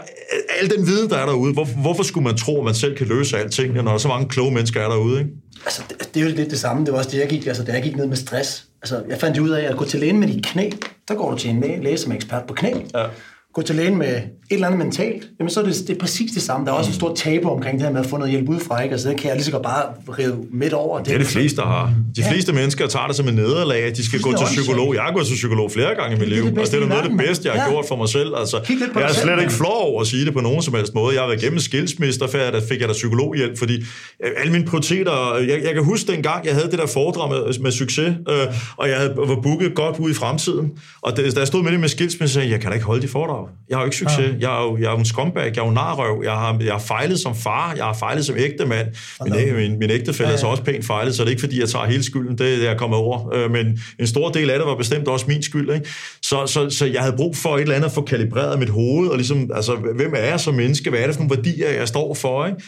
al den viden, der er derude, hvor, hvorfor skulle man tro, at man selv kan løse alting, når der så mange kloge mennesker er derude, ikke? Altså, det, det er jo lidt det samme. Det var også det, jeg gik, altså, da jeg gik ned med stress. Altså, jeg fandt ud af, at gå til lægen med dit knæ, der går du til en læge, som er ekspert på knæ. Ja gå til lægen med et eller andet mentalt, jamen så er det, det er præcis det samme. Der er også en stor tabu omkring det her med at få noget hjælp udefra, ikke? Altså det kan jeg lige så godt bare rive midt over. Det, det er det fleste, der har. De ja. fleste mennesker tager det som en nederlag, at de skal gå til psykolog. Jeg har gået til psykolog flere gange i mit liv, og det er noget af det bedste, jeg har ja. gjort for mig selv. Altså, jeg er slet ikke flov over at sige det på nogen som helst måde. Jeg har været igennem skilsmisse, der fik jeg da psykologhjælp, fordi øh, alle mine prioriteter, jeg, jeg kan huske dengang, jeg havde det der foredrag med, med succes, øh, og jeg havde, var booket godt ud i fremtiden, og da jeg stod med det med skilsmisse, jeg kan da ikke holde de foredrag. Jeg har jo ikke succes. Ja. Jeg er jo, jeg er jo en scumbag, jeg er jo narrøv, jeg har, jeg har fejlet som far, jeg har fejlet som ægte mand. Min, min, min ægtefælle ja, ja. er så også pænt fejlet, så det er ikke fordi, jeg tager hele skylden, det er jeg kommet over. Øh, men en stor del af det var bestemt også min skyld. Ikke? Så, så, så jeg havde brug for et eller andet at få kalibreret mit hoved, og ligesom, altså, hvem er jeg som menneske? Hvad er det for nogle værdier, jeg står for? Ikke?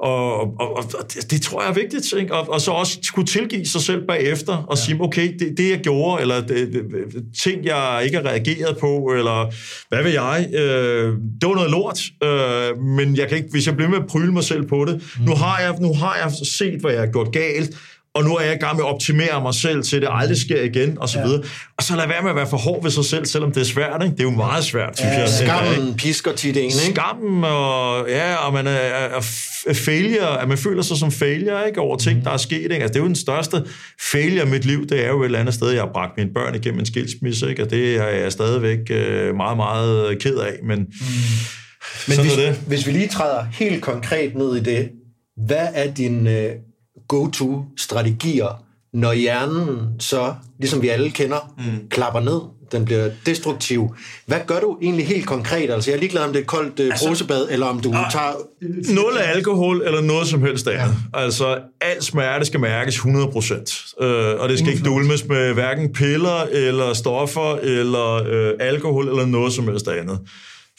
Og, og, og det, det tror jeg er vigtigt. Ikke? Og, og så også kunne tilgive sig selv bagefter og ja. sige, okay, det, det jeg gjorde, eller det, det, ting, jeg ikke har reageret på, eller hvad vil jeg, øh, det var noget lort, øh, men jeg kan ikke, hvis jeg bliver med at pryle mig selv på det, mm. nu, har jeg, nu har jeg set, hvad jeg har gjort galt, og nu er jeg i gang med at optimere mig selv til, at det aldrig sker igen, og så ja. videre. Og så lad være med at være for hård ved sig selv, selvom det er svært. Ikke? Det er jo meget svært, synes ja, jeg. Skammen pisker tit en, ikke? Skammen, og, ja, og man er, er, er failure, at man føler sig som failure ikke? over ting, mm. der er sket. Ikke? Altså, det er jo den største failure i mit liv, det er jo et eller andet sted, jeg har bragt mine børn igennem en skilsmisse, ikke? og det er jeg stadigvæk øh, meget, meget ked af. Men, mm. men hvis, det. hvis vi lige træder helt konkret ned i det, hvad er din... Øh go-to-strategier, når hjernen så, ligesom vi alle kender, mm. klapper ned, den bliver destruktiv. Hvad gør du egentlig helt konkret? Altså, jeg er ligeglad om det er et koldt øh, altså, brusebad, eller om du ah, tager... Nul af alkohol, eller noget som helst andet. Ja. Altså, al smerte skal mærkes 100%. Øh, og det skal ikke dulmes med hverken piller, eller stoffer, eller øh, alkohol, eller noget som helst andet.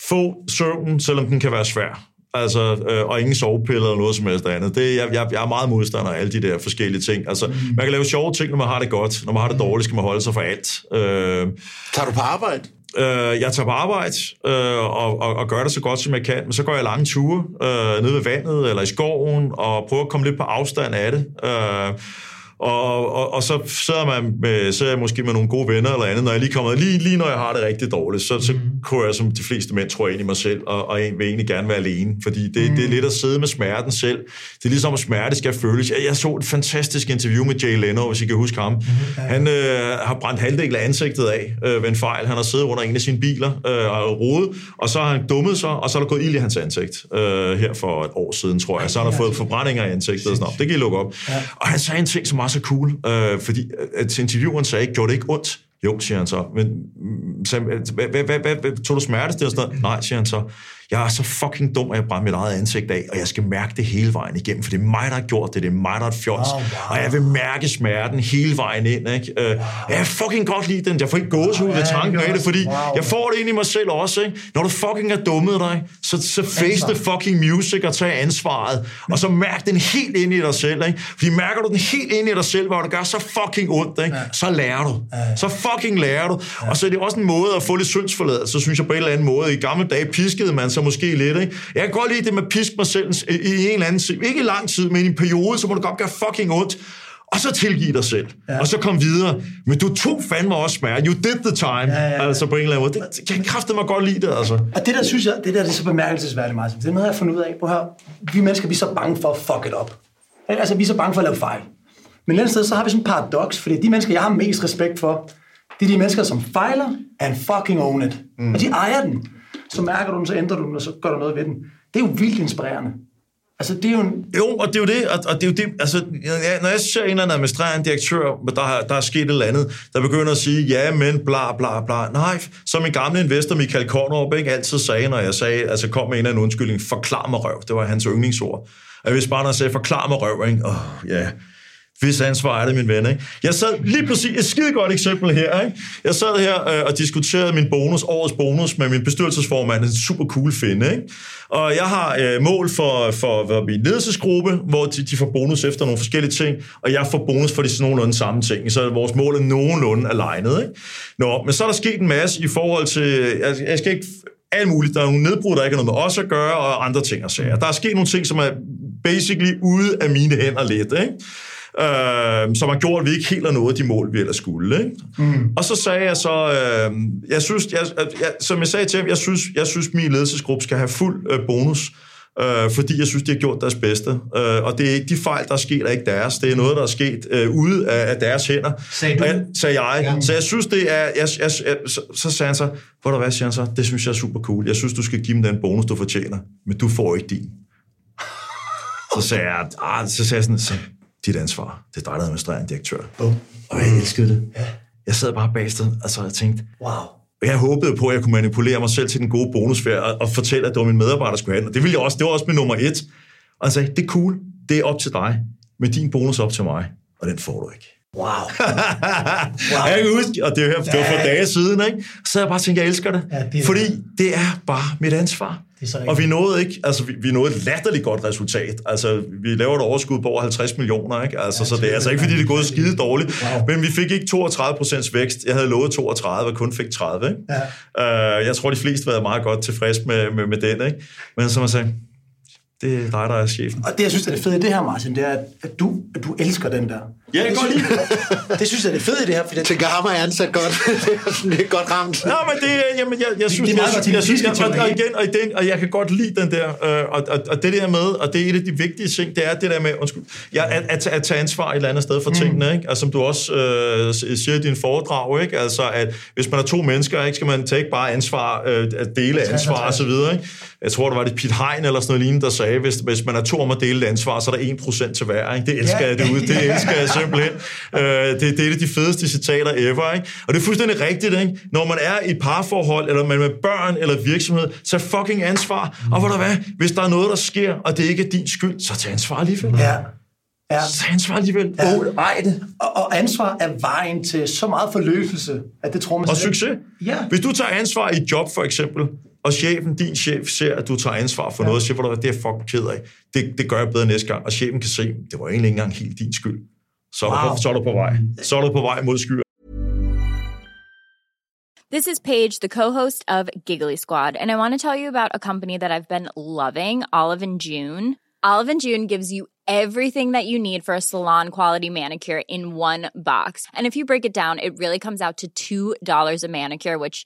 Få søvn, selvom den kan være svær. Altså, øh, og ingen sovepiller eller noget som helst andet. Det, jeg, jeg, jeg er meget modstander af alle de der forskellige ting. Altså, mm. man kan lave sjove ting, når man har det godt. Når man har det dårligt, skal man holde sig for alt. Øh, tager du på arbejde? Øh, jeg tager på arbejde øh, og, og, og gør det så godt, som jeg kan. Men så går jeg lange ture øh, nede ved vandet eller i skoven og prøver at komme lidt på afstand af det. Øh, Og, og, og så sidder man med, så er jeg måske med nogle gode venner eller andet, når jeg lige kommer, lige, lige når jeg har det rigtig dårligt, så, så kunne jeg som de fleste mænd, tror jeg ind i mig selv, og, og jeg vil egentlig gerne være alene, fordi det, mm. det er lidt at sidde med smerten selv. Det er ligesom, at smerte skal føles. Jeg, jeg så et fantastisk interview med Jay Leno, hvis I kan huske ham. Mm. Han øh, har brændt halvdelen af ansigtet af øh, ved en fejl. Han har siddet under en af sine biler øh, og rodet, og så har han dummet sig, og så er der gået ild i hans ansigt øh, her for et år siden, tror jeg. Så har han fået forbrændinger i ansigtet og sådan noget. Det kan I lukke op. Ja. Og han sagde en ting, som var så cool, øh, fordi øh, at intervieweren sagde, gjorde det ikke ondt? Jo, siger han så. Men mm, så, hvad, hvad, hvad, hvad, tog du smertestil? Nej, siger han så jeg er så fucking dum, at jeg brænder mit eget ansigt af, og jeg skal mærke det hele vejen igennem, for det er mig, der har gjort det, det er mig, der er et fjols, oh, wow. og jeg vil mærke smerten hele vejen ind. Ikke? Uh, wow. Jeg fucking godt lide den, jeg får ikke gås ud ved tanken af det, fordi wow. jeg får det ind i mig selv også. Ikke? Når du fucking er dummet dig, så, så face the fucking music og tag ansvaret, og så mærk den helt ind i dig selv. Ikke? Fordi mærker du den helt ind i dig selv, hvor det gør så fucking ondt, ikke? Ja. så lærer du. Ja. Så fucking lærer du. Ja. Og så er det også en måde at få lidt syndsforladelse, så synes jeg på en eller anden måde. I gamle dage piskede man så måske lidt. Ikke? Jeg kan godt lide det med at piske mig selv i en eller anden tid. Ikke i lang tid, men i en periode, så må det godt gøre fucking ondt. Og så tilgive dig selv. Ja. Og så kom videre. Men du tog fandme også smerte. You did the time. Ja, ja, ja. Altså på en eller anden måde. Det, jeg kan kræfte mig godt lide det, altså. Og det der, synes jeg, det der det er så bemærkelsesværdigt, Martin. Det er noget, jeg har fundet ud af. På her. Vi mennesker, vi er så bange for at fuck it up. Altså, vi er så bange for at lave fejl. Men et andet sted, så har vi sådan en paradoks, fordi de mennesker, jeg har mest respekt for, det er de mennesker, som fejler and fucking own it. Mm. Og de ejer den så mærker du den, så ændrer du den, og så gør du noget ved den. Det er jo vildt inspirerende. Altså, det er jo en... Jo, og det er jo det, og, og det er jo det, altså, når jeg ser en eller anden administrerende direktør, der har, der er sket et eller andet, der begynder at sige, ja, men bla, bla, bla. Nej, som min gamle investor Michael Kornrup ikke altid sagde, når jeg sagde, altså kom med en eller anden undskyldning, forklar mig røv, det var hans yndlingsord. Og hvis bare når jeg sagde, forklar mig røv, ikke? Åh, oh, ja, hvis ansvar er det, min ven. Ikke? Jeg sad lige præcis, et skide godt eksempel her. Ikke? Jeg sad her øh, og diskuterede min bonus, årets bonus, med min bestyrelsesformand, en super cool finde. Ikke? Og jeg har øh, mål for, for, for min ledelsesgruppe, hvor de, de får bonus efter nogle forskellige ting, og jeg får bonus for de sådan nogenlunde samme ting. Så vores mål er nogenlunde alignet. Ikke? Nå, men så er der sket en masse i forhold til, jeg, jeg skal ikke alt muligt. Der er nogle nedbrud, der ikke har noget med os at gøre, og andre ting og sager. Der er sket nogle ting, som er basically ude af mine hænder lidt. Ikke? Øh, som har gjort, at vi ikke helt har nået de mål, vi ellers skulle. Ikke? Mm. Og så sagde jeg så, øh, jeg synes, jeg, jeg, som jeg sagde til ham, jeg synes, jeg synes min ledelsesgruppe skal have fuld øh, bonus, øh, fordi jeg synes, de har gjort deres bedste. Øh, og det er ikke de fejl, der er sket, er ikke deres. Det er noget, der er sket øh, ude af, af deres hænder. Sagde du? Jeg, sagde jeg. Ja. Så jeg synes, det er... Jeg, jeg, jeg, så, så sagde han så, hvor der hvad, siger han så, det synes jeg er super cool. Jeg synes, du skal give dem den bonus, du fortjener, men du får ikke din. Så sagde jeg, ah, så sagde jeg sådan, så, dit ansvar. Det er dig, der administrerer en direktør. Boom. Og jeg elskede det. Ja. Jeg sad bare bagsted, og så jeg tænkte, wow. Og jeg håbede på, at jeg kunne manipulere mig selv til den gode bonusfærd og, og fortælle, at det var min medarbejder, der skulle have den. Og det ville jeg også. Det var også min nummer et. Og han sagde, det er cool. Det er op til dig. Men din bonus op til mig. Og den får du ikke. Wow. wow. Jeg kan huske, og det, her, det var for dage siden, ikke? så jeg bare tænkte, jeg elsker det. Ja, det fordi det er bare mit ansvar. Og vi nåede ikke, altså vi, vi nåede et latterligt godt resultat. Altså vi laver et overskud på over 50 millioner, ikke? Altså, ja, så det er altså ikke fordi det er gået skide dårligt. Wow. Men vi fik ikke 32 procents vækst. Jeg havde lovet 32 og kun fik 30. Ikke? Ja. Uh, jeg tror de fleste var meget godt tilfreds med, med, med den. Ikke? Men som jeg sagde, det er dig, der er chefen. Og det, jeg synes, er det fede i det her, Martin, det er, at du, at du elsker den der. Ja, jeg kan godt lide det. Det synes jeg er det fede i det her. Fordi Tænker ham er ansat godt. det er godt ramt. Ja, men det, jamen, jeg, jeg synes, det, det er meget jeg, jeg, synes, jeg, og, og, igen, og, den, og jeg kan godt lide den der, øh, og, og, og, det der med, og det er et af de vigtige ting, det er det der med, undskyld, ja, at, at, at tage ansvar et eller andet sted for mm. tingene, ikke? Altså, som du også øh, siger i din foredrag, ikke? Altså, at hvis man er to mennesker, ikke, skal man tage ikke bare ansvar, øh, at dele ansvar og så videre, ikke? Jeg tror, det var det Pete Hein eller sådan noget lignende, der sagde, hvis, hvis man er to om at dele ansvar, så er der 1% til hver. Ikke? Det elsker ja. jeg det ud. Det elsker jeg simpelthen. Øh, det, det er et af de fedeste citater ever. Ikke? Og det er fuldstændig rigtigt. Ikke? Når man er i parforhold, eller man er med børn eller virksomhed, så fucking ansvar. Og hvor der hvad? Hvis der er noget, der sker, og det ikke er din skyld, så tag ansvar alligevel. Ja. Ja. Så ansvar alligevel. Ja. Oh, ej det. Og, og ansvar er vejen til så meget forløselse, at det tror man Og succes. Ja. Hvis du tager ansvar i et job, for eksempel, og chefen, din chef, ser, at du tager ansvar for ja. noget, og siger, det er fucking ked af. Det, det gør jeg bedre næste gang. Og chefen kan se, det var egentlig ikke engang helt din skyld. Så er, wow. du, så er du på vej. Så er du på vej mod skyer. This is Paige, the co-host of Giggly Squad, and I want to tell you about a company that I've been loving, Olive and June. Olive and June gives you everything that you need for a salon quality manicure in one box. And if you break it down, it really comes out to $2 a manicure, which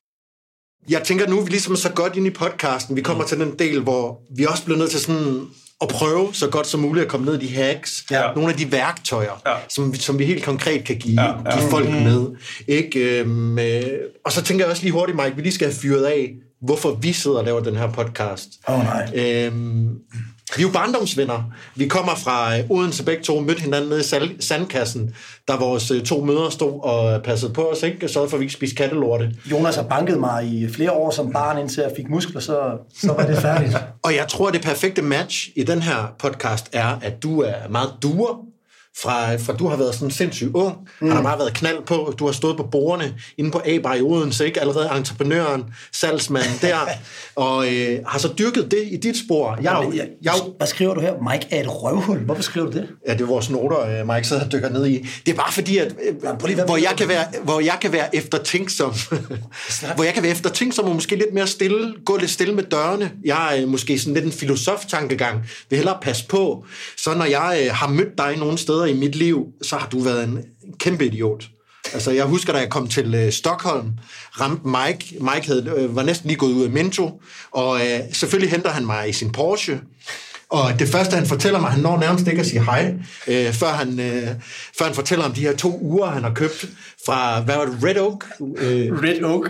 Jeg tænker, nu er vi ligesom så godt ind i podcasten. Vi kommer til den del, hvor vi også bliver nødt til sådan at prøve så godt som muligt at komme ned i de hacks. Ja. Nogle af de værktøjer, Ja. som, vi, som vi helt konkret kan give, Ja, ja, give folk med. Ikke? Øhm, øh, og så tænker jeg også lige hurtigt, Mike, vi lige skal have fyret af, hvorfor vi sidder og laver den her podcast. Åh oh, nej. Øhm, vi er jo barndomsvenner. Vi kommer fra øh, Odense begge to, mødte hinanden nede i sandkassen, da vores øh, to mødre stod og passede på os, ikke? Sørgede for, at vi ikke spiste kattelorte. Jonas har banket mig i flere år som barn, indtil jeg fik muskler, så, så var det færdigt. Og jeg tror, det perfekte match i den her podcast er, at du er meget duer, fra, fra du har været sådan sindssygt ung, mm. har der bare været knald på, du har stået på bordene inde på A-bar i Odense, ikke? allerede entreprenøren, salgsmanden der, og øh, har så dyrket det i dit spor. Jeg, jeg, jeg, Hvad skriver du her? Mike er et røvhul. Hvorfor skriver du det? Ja, det er vores noter, øh, Mike sidder og dykker ned i. Det er bare fordi, at, øh, hvor, jeg kan være, hvor jeg kan være eftertænksom. hvor jeg kan være eftertænksom og måske lidt mere stille, gå lidt stille med dørene. Jeg er øh, måske sådan lidt en filosof-tankegang. Vil hellere passe på. Så når jeg øh, har mødt dig nogle steder i mit liv, så har du været en kæmpe idiot. Altså, jeg husker, da jeg kom til øh, Stockholm, ramte Mike. Mike havde, øh, var næsten lige gået ud af Minto, og øh, selvfølgelig henter han mig i sin Porsche. Og det første, han fortæller mig, han når nærmest ikke at sige hej, øh, før, han, øh, før han fortæller om de her to uger, han har købt fra, hvad var det, Red Oak? Øh, Red Oak.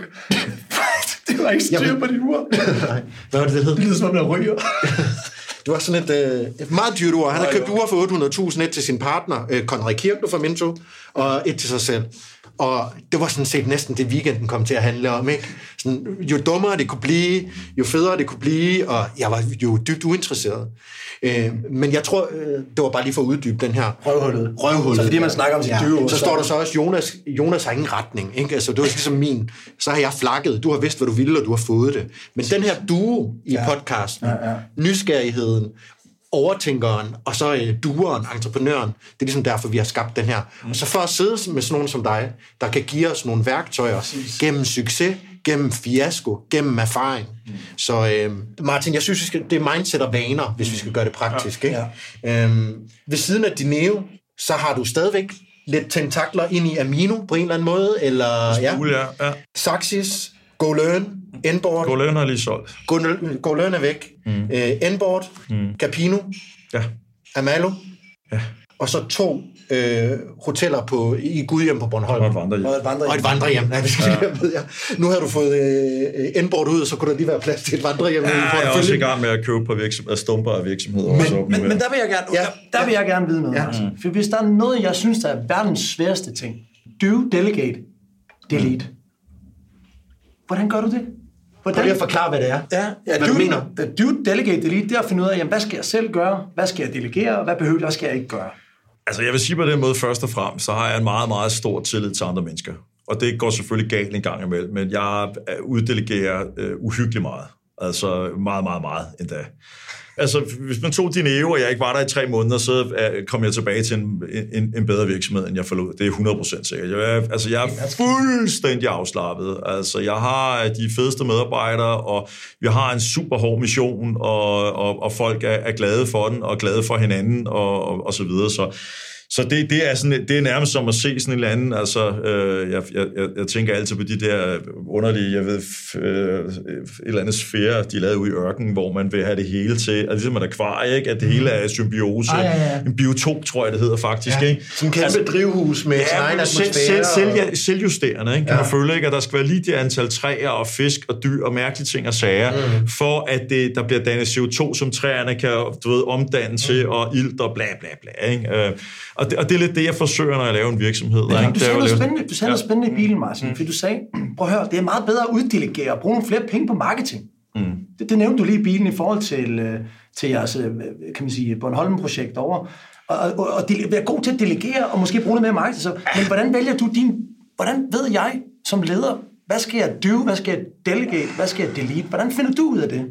det var ikke styr på din ur. nej, hvad var det, det hed? Det lyder som om, der ryger. Det var sådan et, øh, et meget dyrt ur. Han har købt ure for 800.000, et til sin partner, øh, Konrad Kirklo fra Minto, og et til sig selv. Og det var sådan set næsten det, weekenden kom til at handle om. Ikke? Sådan, jo dummere det kunne blive, jo federe det kunne blive, og jeg var jo dybt uinteresseret. Øh, men jeg tror, øh, det var bare lige for at uddybe den her Røvhullet. røvhullet. Så fordi man snakker om sit dyre ur, Så så- står der så også, Jonas, Jonas har ingen retning. Ikke? Altså, det var ligesom min. Så har jeg flakket. Du har vidst, hvad du ville, og du har fået det. Men den her duo i ja. podcasten, ja, ja. nysgerrigheden, overtænkeren, og så øh, dueren, entreprenøren. Det er ligesom derfor, vi har skabt den her. Mm. Og så for at sidde med sådan nogen som dig, der kan give os nogle værktøjer Præcis. gennem succes, gennem fiasko, gennem erfaring. Mm. Så øh, Martin, jeg synes, vi skal, det er mindset og vaner, hvis vi skal gøre det praktisk. Ikke? Ja. Øhm, ved siden af Dineo, så har du stadigvæk lidt tentakler ind i Amino på en eller anden måde, eller ja. Smule, ja. ja. Saxis, Go Learn, Enboard. Go Learn har lige solgt. Go, Go Learn er væk. Mm. Øh, Enboard, mm. Capino, Ja. Amalo, Ja. og så to øh, hoteller på, i Gudhjem på Bornholm. Og et vandrehjem. Og et vandrehjem. Og et vandrehjem. Nej, vi skal ja. med, ja. Nu har du fået øh, Enboard ud, så kunne der lige være plads til et vandrehjem. Ja, i jeg er også i porteføljen. gang med at købe på virksomheder, stumper af virksomheder. Men, også Men, men der vil jeg gerne, Ja. der, der vil jeg gerne vide noget. Ja. Ja. For hvis der er noget, jeg synes, der er verdens sværeste ting. Do, delegate, delete. Hvordan gør du det? Prøv Hvordan, lige at forklare, hvad det er. Ja, ja hvad du mener. Do, delegate, delete, det er at finde ud af, jamen, hvad skal jeg selv gøre? Hvad skal jeg delegere? og Hvad behøver jeg? Hvad skal jeg ikke gøre? Altså, jeg vil sige på den måde, først og fremmest, så har jeg en meget, meget stor tillid til andre mennesker. Og det går selvfølgelig galt en gang imellem, men jeg uddelegerer øh, uhyggeligt meget. Altså meget, meget, meget endda. Altså, hvis man tog din EU, og jeg ikke var der i tre måneder, så øh, kom jeg tilbage til en, en, en bedre virksomhed, end jeg forlod. Det er 100% sikkert. Jeg altså, jeg er fuldstændig afslappet. Altså, jeg har de fedeste medarbejdere, og vi har en super hård mission, og, og, og folk er, er glade for den, og glade for hinanden, og, og, og så videre. Så, så det, det, er sådan, det er nærmest som at se sådan en eller anden, altså, øh, jeg, jeg, jeg tænker altid på de der underlige, jeg ved, øh, et eller andet sfære, de lavede ude i ørkenen, hvor man vil have det hele til, altså ligesom et akvarie, ikke? at det hele er symbiose, Ah, ja, ja. en biotop, tror jeg det hedder faktisk, Ja, ikke? sådan en kæmpe drivhus med sin egen selv, atmosfære selv, og- selv, selvjusterende, ikke? kan ja. man føle, ikke? at der skal være lige det antal træer og fisk og dyr og mærkelige ting og sager, mm. for at det, der bliver dannet CO2, som træerne kan du ved, omdanne til, og ilt og bla bla bla. Ikke? Øh, og, det, og det er lidt det, jeg forsøger, når jeg laver en virksomhed. Ja, ikke? du Det er sagde noget spændende, du sagde noget spændende i bilen, Martin, mm. fordi du sagde, prøv at høre, det er meget bedre at uddelegere og bruge nogle flere penge på marketing. Mm. Det, det nævnte du lige i bilen i forhold til, øh, til jeres, øh, kan man sige, Bornholm-projekt over. Og, og, og dele, være god til at delegere og måske bruge noget mere marketing. Så, men hvordan vælger du din... Hvordan ved jeg som leder, hvad skal jeg do, hvad skal jeg delegate, hvad skal jeg delete? Hvordan finder du ud af det?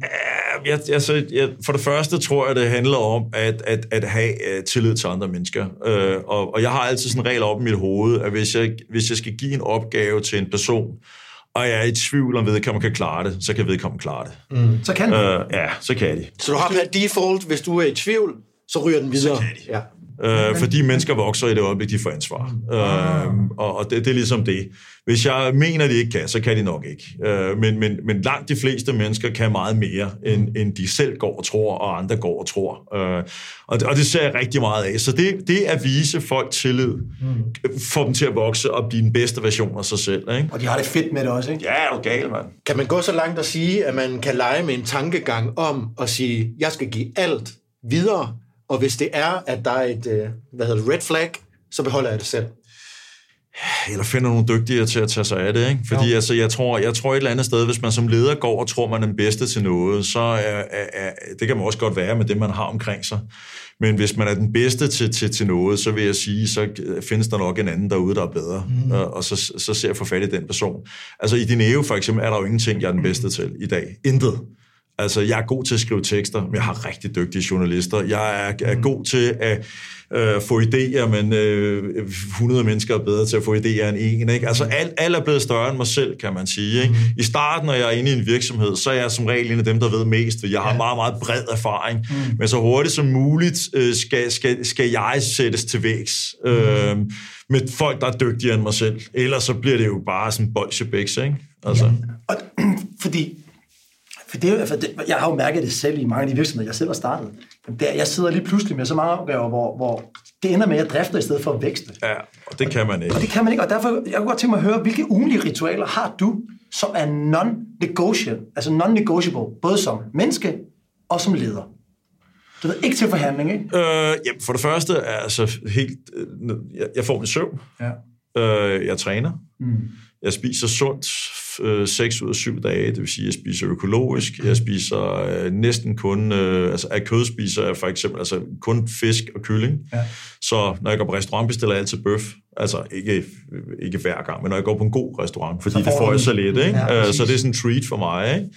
jeg, altså, jeg, for det første tror jeg, det handler om at, at, at have uh, tillid til andre mennesker. Uh, og, og jeg har altid sådan en regel op i mit hoved, at hvis jeg, hvis jeg skal give en opgave til en person, og jeg er i tvivl om vedkommende kan klare det, så kan vedkommende klare det. Mm. Så kan Uh, du. ja, så kan de. Så du har per default, hvis du er i tvivl, så ryger den videre. Så kan de. Ja. Øh, fordi mennesker vokser i det øjeblik, de får ansvar. Øh, og og det, det er ligesom det. Hvis jeg mener, de ikke kan, så kan de nok ikke. Øh, men, men, men langt de fleste mennesker kan meget mere, end, end de selv går og tror, og andre går og tror. Øh, og, det, og det ser jeg rigtig meget af. Så det, det at vise folk tillid, mm. får dem til at vokse og blive den bedste version af sig selv. Ikke? Og de har det fedt med det også, ikke? Ja, er du gal, mand. Kan man gå så langt at sige, at man kan lege med en tankegang om at sige, jeg skal give alt videre, og hvis det er, at der er et, øh, hvad hedder det, red flag, så beholder jeg det selv. eller finder nogle dygtigere til at tage sig af det. Ikke? Fordi Jo. altså, jeg, tror, jeg tror et eller andet sted, hvis man som leder går og tror, man er den bedste til noget, så er, er, er, det kan man også godt være med det, man har omkring sig. Men hvis man er den bedste til, til, til noget, så vil jeg sige, så findes der nok en anden derude, der er bedre. Mm. Og, og så, så ser jeg for fat i den person. Altså i Dineo for eksempel, er der jo ingenting, jeg er den bedste til i dag. Intet. Altså, jeg er god til at skrive tekster, men jeg har rigtig dygtige journalister. Jeg er, er god til at øh, få idéer, men øh, 100 mennesker er bedre til at få idéer end en. Ikke? Altså, alt, alt er blevet større end mig selv, kan man sige. Ikke? I starten, når jeg er inde i en virksomhed, så er jeg som regel en af dem, der ved mest. for Jeg har meget, meget bred erfaring. Mm. Men så hurtigt som muligt øh, skal, skal, skal jeg sættes til vægs. Mm. Øh, med folk, der er dygtigere end mig selv. Ellers så bliver det jo bare sådan bolsjebæks, ikke? Altså. Og, fordi, for det, for det, jeg har jo mærket det selv i mange af de virksomheder, jeg selv har startet. Der, jeg sidder lige pludselig med så mange opgaver, hvor, hvor det ender med, at jeg drifter i stedet for at vækste. Ja, og det kan man ikke. Og det kan man ikke, og derfor jeg kunne godt tænke mig at høre, hvilke ugenlige ritualer har du, som er non-negotiable, altså non-negotiable, både som menneske og som leder? Du ved, ikke til forhandling, ikke? Øh, jamen, for det første er altså helt... Øh, jeg, jeg får min søvn. Ja. Øh, jeg træner. Mm. Jeg spiser sundt øh, 6 ud af 7 dage, det vil sige, jeg spiser økologisk. Jeg spiser øh, næsten kun... Øh, altså af kød spiser jeg for eksempel altså, kun fisk og kylling. Ja. Så når jeg går på restaurant, bestiller jeg altid bøf. Altså ikke, ikke hver gang, men når jeg går på en god restaurant, fordi Så det får får jeg så lidt. Ikke? Ja, præcis. så det er sådan en treat for mig. Ikke?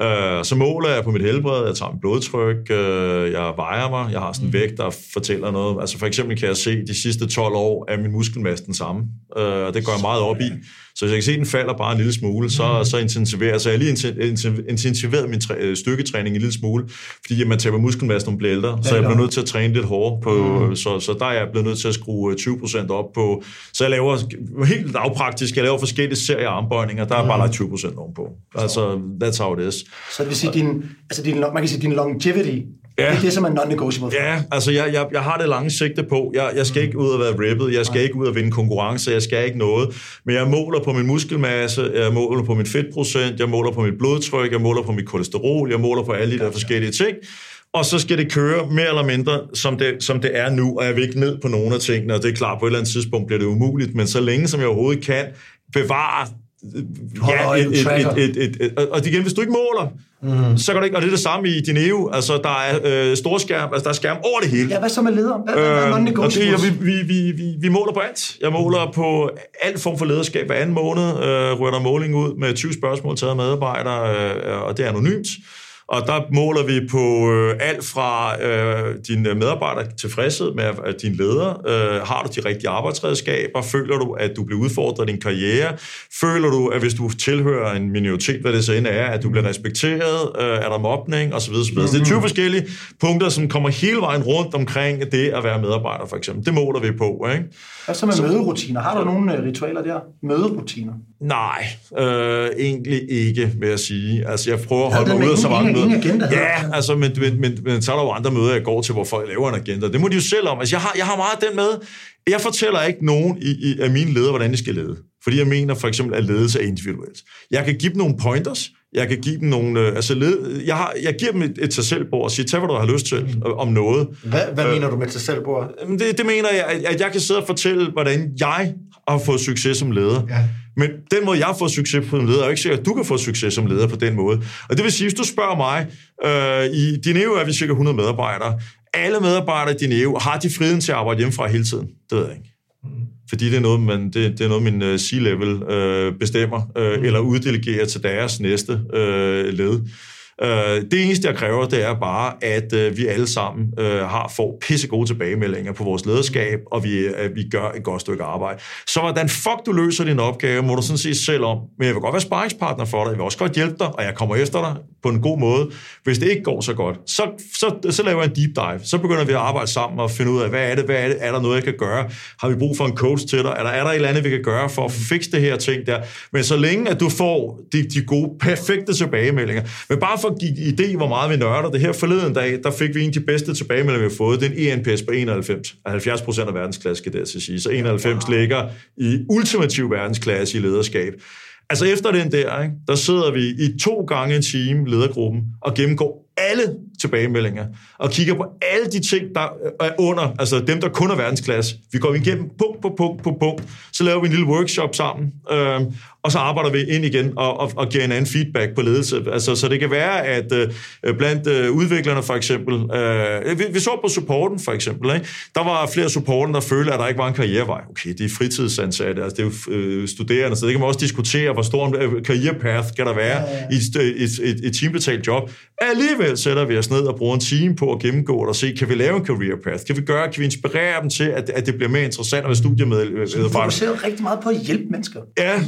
Uh, så måler jeg på mit helbred, jeg tager mit blodtryk, uh, jeg vejer mig, jeg har sådan en vægt, der fortæller noget. Altså for eksempel kan jeg se, de sidste 12 år er min muskelmasse den samme, og det går jeg meget op i. Så hvis jeg kan se, at den falder bare en lille smule, så, så intensiverer så jeg lige inten- inten- intensiveret min træ- øh, styrketræning en lille smule, fordi at man taber muskelmasse, når man bliver ældre, så jeg bliver nødt til at træne lidt hårdere, på, så, så der er jeg blevet nødt til at skrue øh, 20% op på, så jeg laver helt lavpraktisk, jeg laver forskellige serier armbøjninger, der er bare lagt 20% ovenpå. Altså, that's how it is. Så det vil sige, din, altså din, man kan sige, din longevity, ja. det er det, som er non-negotiable. Ja, altså jeg, jeg, jeg har det lange sigte på. Jeg, jeg skal ikke ud og være rippet, jeg skal ikke ud og vinde konkurrence, jeg skal ikke noget. Men jeg måler på min muskelmasse, jeg måler på min fedtprocent, jeg måler på mit blodtryk, jeg måler på mit kolesterol, jeg måler på alle de der forskellige ting. Og så skal det køre mere eller mindre, som det, som det er nu, og jeg vil ikke ned på nogle af tingene, og det er klart, på et eller andet tidspunkt bliver det umuligt, men så længe som jeg overhovedet kan bevare ja, et, et, et, et, et, og igen, hvis du ikke måler, mm. så går det ikke, og det er det samme i Dineo, altså der er øh, storskærm, altså der er skærm over det hele. Ja, hvad så med leder? Hvad, hvad er Øh, og det, jeg, vi, vi, vi, vi måler på alt. Jeg måler på alt form for lederskab hver anden måned. Øh, rører der måling ud med 20 spørgsmål til medarbejdere, øh, og det er anonymt. Og der måler vi på øh, alt fra øh, dine medarbejdere tilfredshed med at din leder. Øh, har du de rigtige arbejdsredskaber? Føler du, at du bliver udfordret i din karriere? Føler du, at hvis du tilhører en minoritet, hvad det så end er, at du bliver respekteret? Øh, er der mobning? Og så videre, så videre. Så det er 20 forskellige punkter, som kommer hele vejen rundt omkring det at være medarbejder, for eksempel. Det måler vi på, ikke? Hvad så med så, møderutiner? Har du nogle øh, ritualer der? Møderutiner? Nej, øh, egentlig ikke, vil jeg sige. Altså, jeg prøver at holde mig ud af så mange møder. Agenda, ja, altså, men, men, men, men, så er der jo andre møder, jeg går til, hvor folk laver en agenda. Det må de jo selv om. Altså, jeg har, jeg har meget den med. Jeg fortæller ikke nogen i, i, af mine ledere, hvordan de skal lede. Fordi jeg mener for eksempel, at ledelse er individuelt. Jeg kan give dem nogle pointers, jeg kan give dem nogle... Øh, altså, led, jeg, har, jeg giver dem et, et sig selv og siger, tag hvad du har lyst til øh, om noget. Hvad, hvad øh, mener du med sig selv Det, det mener jeg, at, at jeg kan sidde og fortælle, hvordan jeg har fået succes som leder. Ja. Men den måde, jeg har fået succes på som leder, er jo ikke sikkert, at du kan få succes som leder på den måde. Og det vil sige, hvis du spørger mig, øh, i Dineo er vi cirka 100 medarbejdere. Alle medarbejdere i Dineo, har de friheden til at arbejde hjemmefra hele tiden? Det ved jeg ikke. Fordi det er noget, man, det, det er noget min uh, C-level uh, bestemmer, uh, mm. eller uddelegerer til deres næste uh, led. Øh, det eneste, jeg kræver, det er bare, at øh, vi alle sammen øh, har får gode tilbagemeldinger på vores lederskab, og vi, at vi gør et godt stykke arbejde. Så hvordan fuck du løser din opgave, må du sådan set selv om. Men jeg vil godt være sparringspartner for dig, jeg vil også godt hjælpe dig, og jeg kommer efter dig på en god måde. Hvis det ikke går så godt, så, så, så laver jeg en deep dive. Så begynder vi at arbejde sammen og finde ud af, hvad er det, hvad er det, er der noget, jeg kan gøre? Har vi brug for en coach til dig? Er der, er der et eller andet, vi kan gøre for at fikse det her ting der? Men så længe, at du får de, de gode, perfekte tilbagemeldinger, men bare for at give idé, hvor meget vi nørder det her forleden dag, der fik vi en af de bedste tilbagemeldinger, vi har fået. Det er en ENPS på 91. 70 procent af verdensklasse, skal det til at sige. Så 91 wow. ligger i ultimativ verdensklasse i lederskab. Altså efter den der, ikke, der sidder vi i to gange en time, ledergruppen, og gennemgår alle tilbagemeldinger, og kigger på alle de ting, der er under, altså dem, der kun er verdensklasse. Vi går igennem punkt på punkt på punkt, så laver vi en lille workshop sammen, øh, og så arbejder vi ind igen og, og, og giver en anden feedback på ledelse. Altså, så det kan være, at øh, blandt øh, udviklerne for eksempel, øh, vi, vi så på supporten for eksempel, ikke? der var flere supporten, der følte, at der ikke var en karrierevej. Okay, det er fritidsansatte, altså det er jo øh, studerende, så det kan man også diskutere, hvor stor en øh, karrierepath kan der være ja, ja. i et, et, et, et teambetalt job. Alligevel sætter vi os ned og bruger en time på at gennemgå det og se, kan vi lave en career path? Kan vi gøre, kan vi inspirere dem til, at, at det bliver mere interessant at være studiemedlem? Så du fokuserer rigtig meget på at hjælpe mennesker. Ja,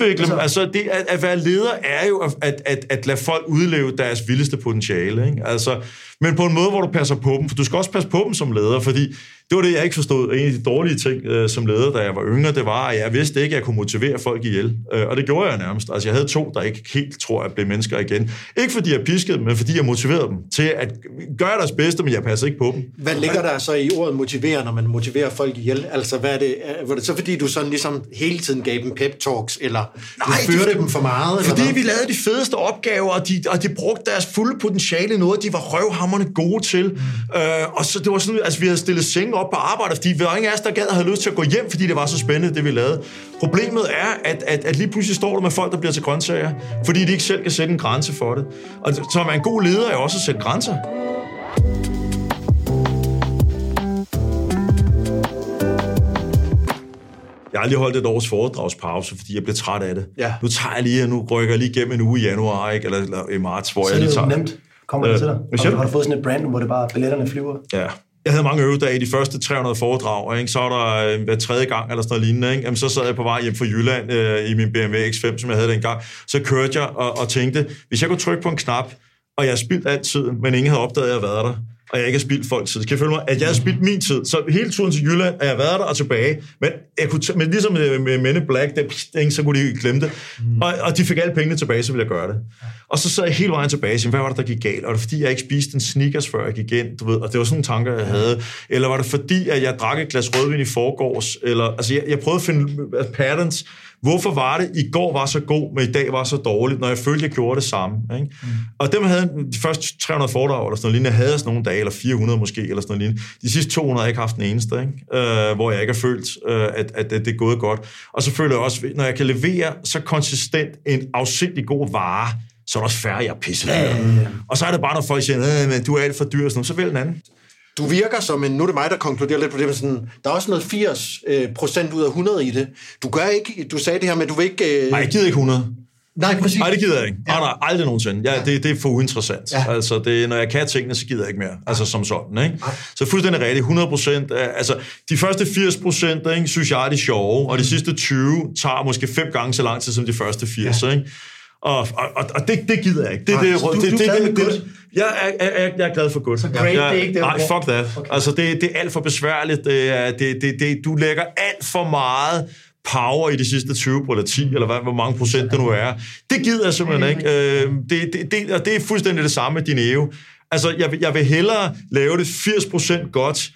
udvikle dem. Altså, det at, at være leder er jo at, at, at lade folk udleve deres vildeste potentiale. Ikke? Altså, men på en måde, hvor du passer på dem, for du skal også passe på dem som leder, fordi det var det, jeg ikke forstod. En af de dårlige ting øh, som leder, da jeg var yngre, det var, at jeg vidste ikke, at jeg kunne motivere folk ihjel. Øh, og det gjorde jeg nærmest. Altså, jeg havde to, der ikke helt tror, at blev mennesker igen. Ikke fordi jeg piskede dem, men fordi jeg motiverede dem til at gøre deres bedste, men jeg passer ikke på dem. Hvad ligger der så i ordet motivere, når man motiverer folk ihjel? Altså, hvad er det? Var det så fordi, du sådan ligesom hele tiden gav dem pep talks, eller Nej, du førte de, dem for meget? Fordi eller vi lavede de fedeste opgaver, og de, og de brugte deres fulde potentiale noget, de var røvhammerne gode til. Mm. Øh, og så det var sådan, altså vi havde stillet senge op på arbejde, fordi vi var ingen af os, der gad have lyst til at gå hjem, fordi det var så spændende, det vi lavede. Problemet er, at, at, at lige pludselig står du med folk, der bliver til grøntsager, fordi de ikke selv kan sætte en grænse for det. Og så man en god leder er også at sætte grænser. Jeg har lige holdt et års foredragspause, fordi jeg blev træt af det. Ja. Nu tager jeg lige, nu rykker jeg lige igennem en uge i januar, ikke? Eller, eller i marts, hvor så jeg lige tager... nemt. Kommer det øh, til dig? Har, har du fået sådan et brand, hvor det bare billetterne flyver? Ja, jeg havde mange øvedage i de første 300 foredrag, ikke? så var der øh, hver tredje gang eller sådan noget lignende. Ikke? Jamen, så sad jeg på vej hjem fra Jylland øh, i min BMW X5, som jeg havde dengang. Så kørte jeg og, og tænkte, hvis jeg kunne trykke på en knap, og jeg spildt alt tiden, men ingen havde opdaget, at jeg havde været der, og jeg ikke har spildt folk tid. Kan jeg føle mig, at jeg har spildt min tid? Så hele turen til Jylland, er jeg været der og tilbage. Men, jeg kunne men ligesom med Men Black, der, så kunne de glemme det. Mm. Og, og, de fik alle pengene tilbage, så ville jeg gøre det. Og så sad jeg hele vejen tilbage og sagde, hvad var det, der gik galt? Og det fordi, jeg ikke spiste en sneakers, før jeg gik ind? Du ved, og det var sådan nogle tanker, jeg havde. Eller var det fordi, at jeg drak et glas rødvin i forgårs? Eller, altså, jeg, jeg prøvede at finde patterns, Hvorfor var det, i går var så god, men i dag var så dårligt, når jeg følte, jeg gjorde det samme? Ikke? Mm. Og dem havde de første 300 foredrag, eller sådan noget lignende, havde sådan nogle dage, eller 400 måske, eller sådan noget lignende. De sidste 200 har jeg ikke haft den eneste, ikke? Øh, hvor jeg ikke har følt, øh, at, at, at det er gået godt. Og så føler jeg også, når jeg kan levere så konsistent en afsindig god vare, så er der også færre, jeg er pisse. Ja, ja, ja. Og så er det bare, når folk siger, men du er alt for dyr, sådan noget, så vælg den anden. Du virker som en, nu er det mig, der konkluderer lidt på det, men sådan, der er også noget 80 øh, procent ud af 100 i det. Du gør ikke, du sagde det her med, at du vil ikke... Øh... Nej, jeg gider ikke 100. Nej, præcis. Nej, det gider jeg ikke. Nej, nej, aldrig nogensinde. Ja, det, det er for uinteressant. Ja. Altså, det, når jeg kan tingene, så gider jeg ikke mere. Altså, som sådan, ikke? Så fuldstændig rigtigt. 100 procent. Altså, de første 80 procent, synes jeg er de sjove, og de sidste 20 tager måske fem gange så lang tid som de første 80, ja. ikke? Og, og, og, det, det gider jeg ikke. Det, Nej, det, du- det, du er det, det, det, jeg, er, jeg, jeg er glad for godt. Så great, det er ikke det, Nej, fuck that. Okay. Altså, det, det er alt for besværligt. Det er, det, det, det, du lægger alt for meget power i de sidste 20 eller 10, eller hvad, hvor mange procent det nu er. Det gider jeg simpelthen ikke. Øh, det, det, det, og det er fuldstændig det samme med din Eo. Altså, jeg, vil- jeg vil hellere lave det 80% godt,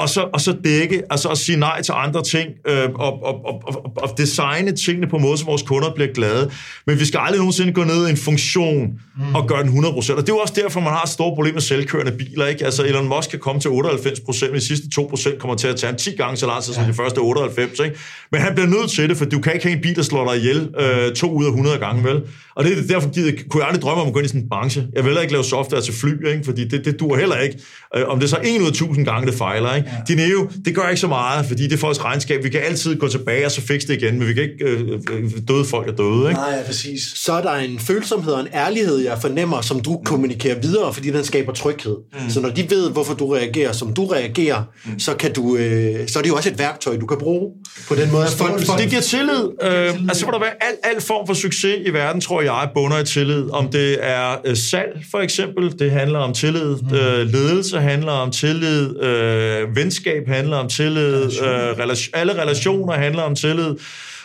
og så, og så dække, altså at sige nej til andre ting, øh, og, og, og, og, og designe tingene på en måde, så vores kunder bliver glade. Men vi skal aldrig nogensinde gå ned i en funktion mm. og gøre den 100%. Og det er jo også derfor, man har et stort problem med selvkørende biler. Ikke? Altså Elon Musk kan komme til 98%, men de sidste 2% kommer til at tage en 10 gange så lang tid som de første 98. Ikke? Men han bliver nødt til det, for du kan ikke have en bil, der slår dig ihjel øh, to ud af 100 gange, vel? Og det er derfor givet, kunne jeg aldrig drømme om at gå ind i sådan en branche. Jeg vil heller ikke lave software til fly, ikke? fordi det, det dur heller ikke. Øh, om det er så 1 ud af 1000 gange, det fejler. Ikke? Ja. Dineo, det gør ikke så meget, fordi det er folks regnskab. Vi kan altid gå tilbage og så fikse det igen, men vi kan ikke... Øh, øh, døde folk er døde, ikke? Nej, præcis. så er der en følsomhed og en ærlighed, jeg fornemmer, som du kommunikerer videre, fordi den skaber tryghed. Mm. Så når de ved, hvorfor du reagerer, som du reagerer, mm. så, kan du, øh, så er det jo også et værktøj, du kan bruge på den måde. Folk, folk, Det giver tillid. Øh, altså, hvor der være al, al form for succes i verden, tror jeg, bunder i tillid. Om det er øh, salg, for eksempel, det handler om tillid. Øh, ledelse handler om tillid. Øh, venskab handler om tillid. Øh, relation, alle relationer handler om tillid.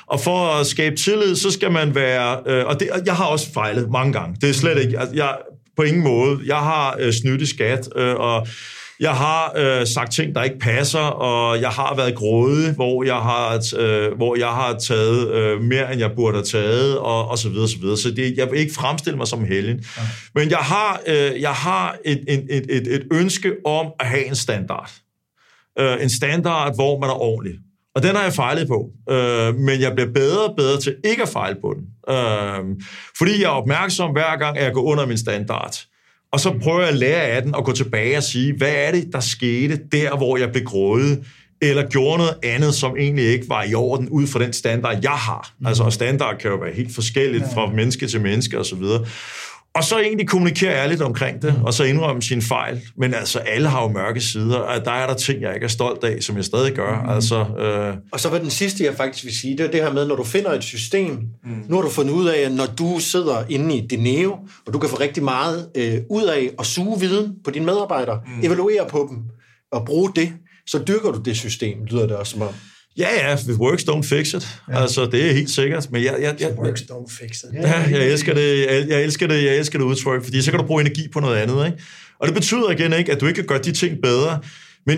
Og for at skabe tillid, så skal man være... Øh, og, det, og jeg har også fejlet mange gange. Det er slet ikke... Altså, jeg, på ingen måde. Jeg har øh, snydt i skat, øh, og jeg har øh, sagt ting, der ikke passer, og jeg har været grådig, hvor jeg har, øh, hvor jeg har taget øh, mere, end jeg burde have taget, og, og så videre, så videre. Så det, jeg vil ikke fremstille mig som helgen. Ja. Men jeg har, øh, jeg har et, et, et, et, et ønske om at have en standard. Øh, en standard, hvor man er ordentlig. Og den har jeg fejlet på. Øh, men jeg bliver bedre og bedre til ikke at fejle på den. Øh, fordi jeg er opmærksom hver gang, at jeg går under min standard. Og så prøver jeg at lære af den og gå tilbage og sige, hvad er det, der skete der, hvor jeg blev grådig, eller gjorde noget andet, som egentlig ikke var i orden, ud fra den standard, jeg har. Altså, og standard kan jo være helt forskelligt fra menneske til menneske osv. Og så egentlig kommunikere ærligt omkring det, og så indrømme sin fejl. Men altså, alle har jo mørke sider, og der er der ting, jeg ikke er stolt af, som jeg stadig gør. Mm. Altså, øh, Og så var den sidste, jeg faktisk vil sige, det er det her med, når du finder et system, mm. nu har du fundet ud af, at når du sidder inde i Dineo, og du kan få rigtig meget øh, ud af at suge viden på dine medarbejdere, mm. evaluere på dem og bruge det, så dyrker du det system, lyder det også som om. Ja, ja, if it works, don't fix it. Ja. Altså, det er helt sikkert. Men jeg, jeg, jeg, Works don't fix it. Ja, jeg elsker det, jeg, jeg elsker det, jeg elsker det udtryk, fordi så kan du bruge energi på noget andet, ikke? Og det betyder igen ikke, at du ikke kan gøre de ting bedre, men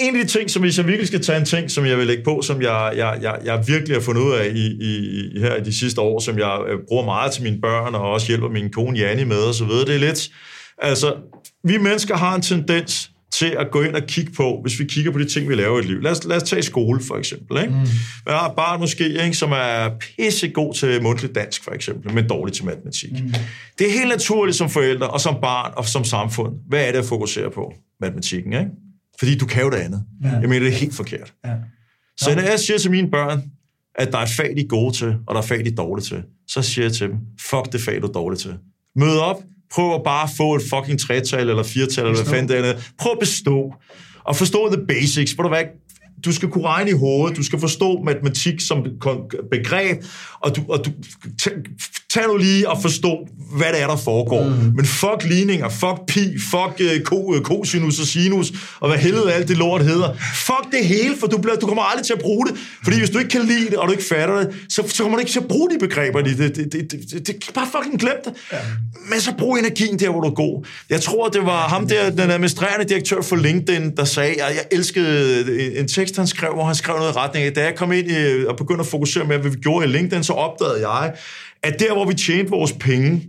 en af de ting, som hvis jeg virkelig skal tage en ting, som jeg vil lægge på, som jeg, jeg, jeg, jeg virkelig har fundet ud af i, i, her i de sidste år, som jeg øh, bruger meget til mine børn, og også hjælper min kone Janni med, og så videre, det er lidt, altså, vi mennesker har en tendens til at gå ind og kigge på, hvis vi kigger på de ting, vi laver i et liv. Lad os, lad os tage skole, for eksempel. Ikke? Mm. Jeg har et barn måske, ikke, som er pissegod til mundtligt dansk, for eksempel, men dårlig til matematik. Mm. Det er helt naturligt som forældre, og som barn, og som samfund. Hvad er det at fokusere på? Matematikken, ikke? Fordi du kan jo det andet. Ja. Jeg mener, det er helt forkert. Ja. Så når jeg siger til mine børn, at der er fag, de er gode til, og der er fag, de er dårlige til, så siger jeg til dem, fuck det fag, du er dårlig til. Mød op, prøv at bare få et fucking tretal eller firetal, eller hvad fanden det er. Prøv at bestå. Og forstå the basics. Hvor du hvad, du skal kunne regne i hovedet, du skal forstå matematik som begreb, og du, og du tag, nu lige og forstå, hvad det er, der foregår. Mm. Men fuck ligninger, fuck pi, fuck uh, ko, uh, cosinus og sinus, og hvad helvede alt det lort hedder. Fuck det hele, for du, bliver, du kommer aldrig til at bruge det. Fordi hvis du ikke kan lide det, og du ikke fatter det, så, så kommer du ikke til at bruge de begreber. Det, det, det, det, det, det bare fucking glem det. Ja. Men så brug energien der, hvor du er god. Jeg tror, det var ham der, den administrerende direktør for LinkedIn, der sagde, at jeg elskede en tekst, han skrev, hvor han skrev noget i retning af, da jeg kom ind i, og begyndte at fokusere med, hvad vi gjorde i LinkedIn, så opdagede jeg, at der, hvor vi tjente vores penge,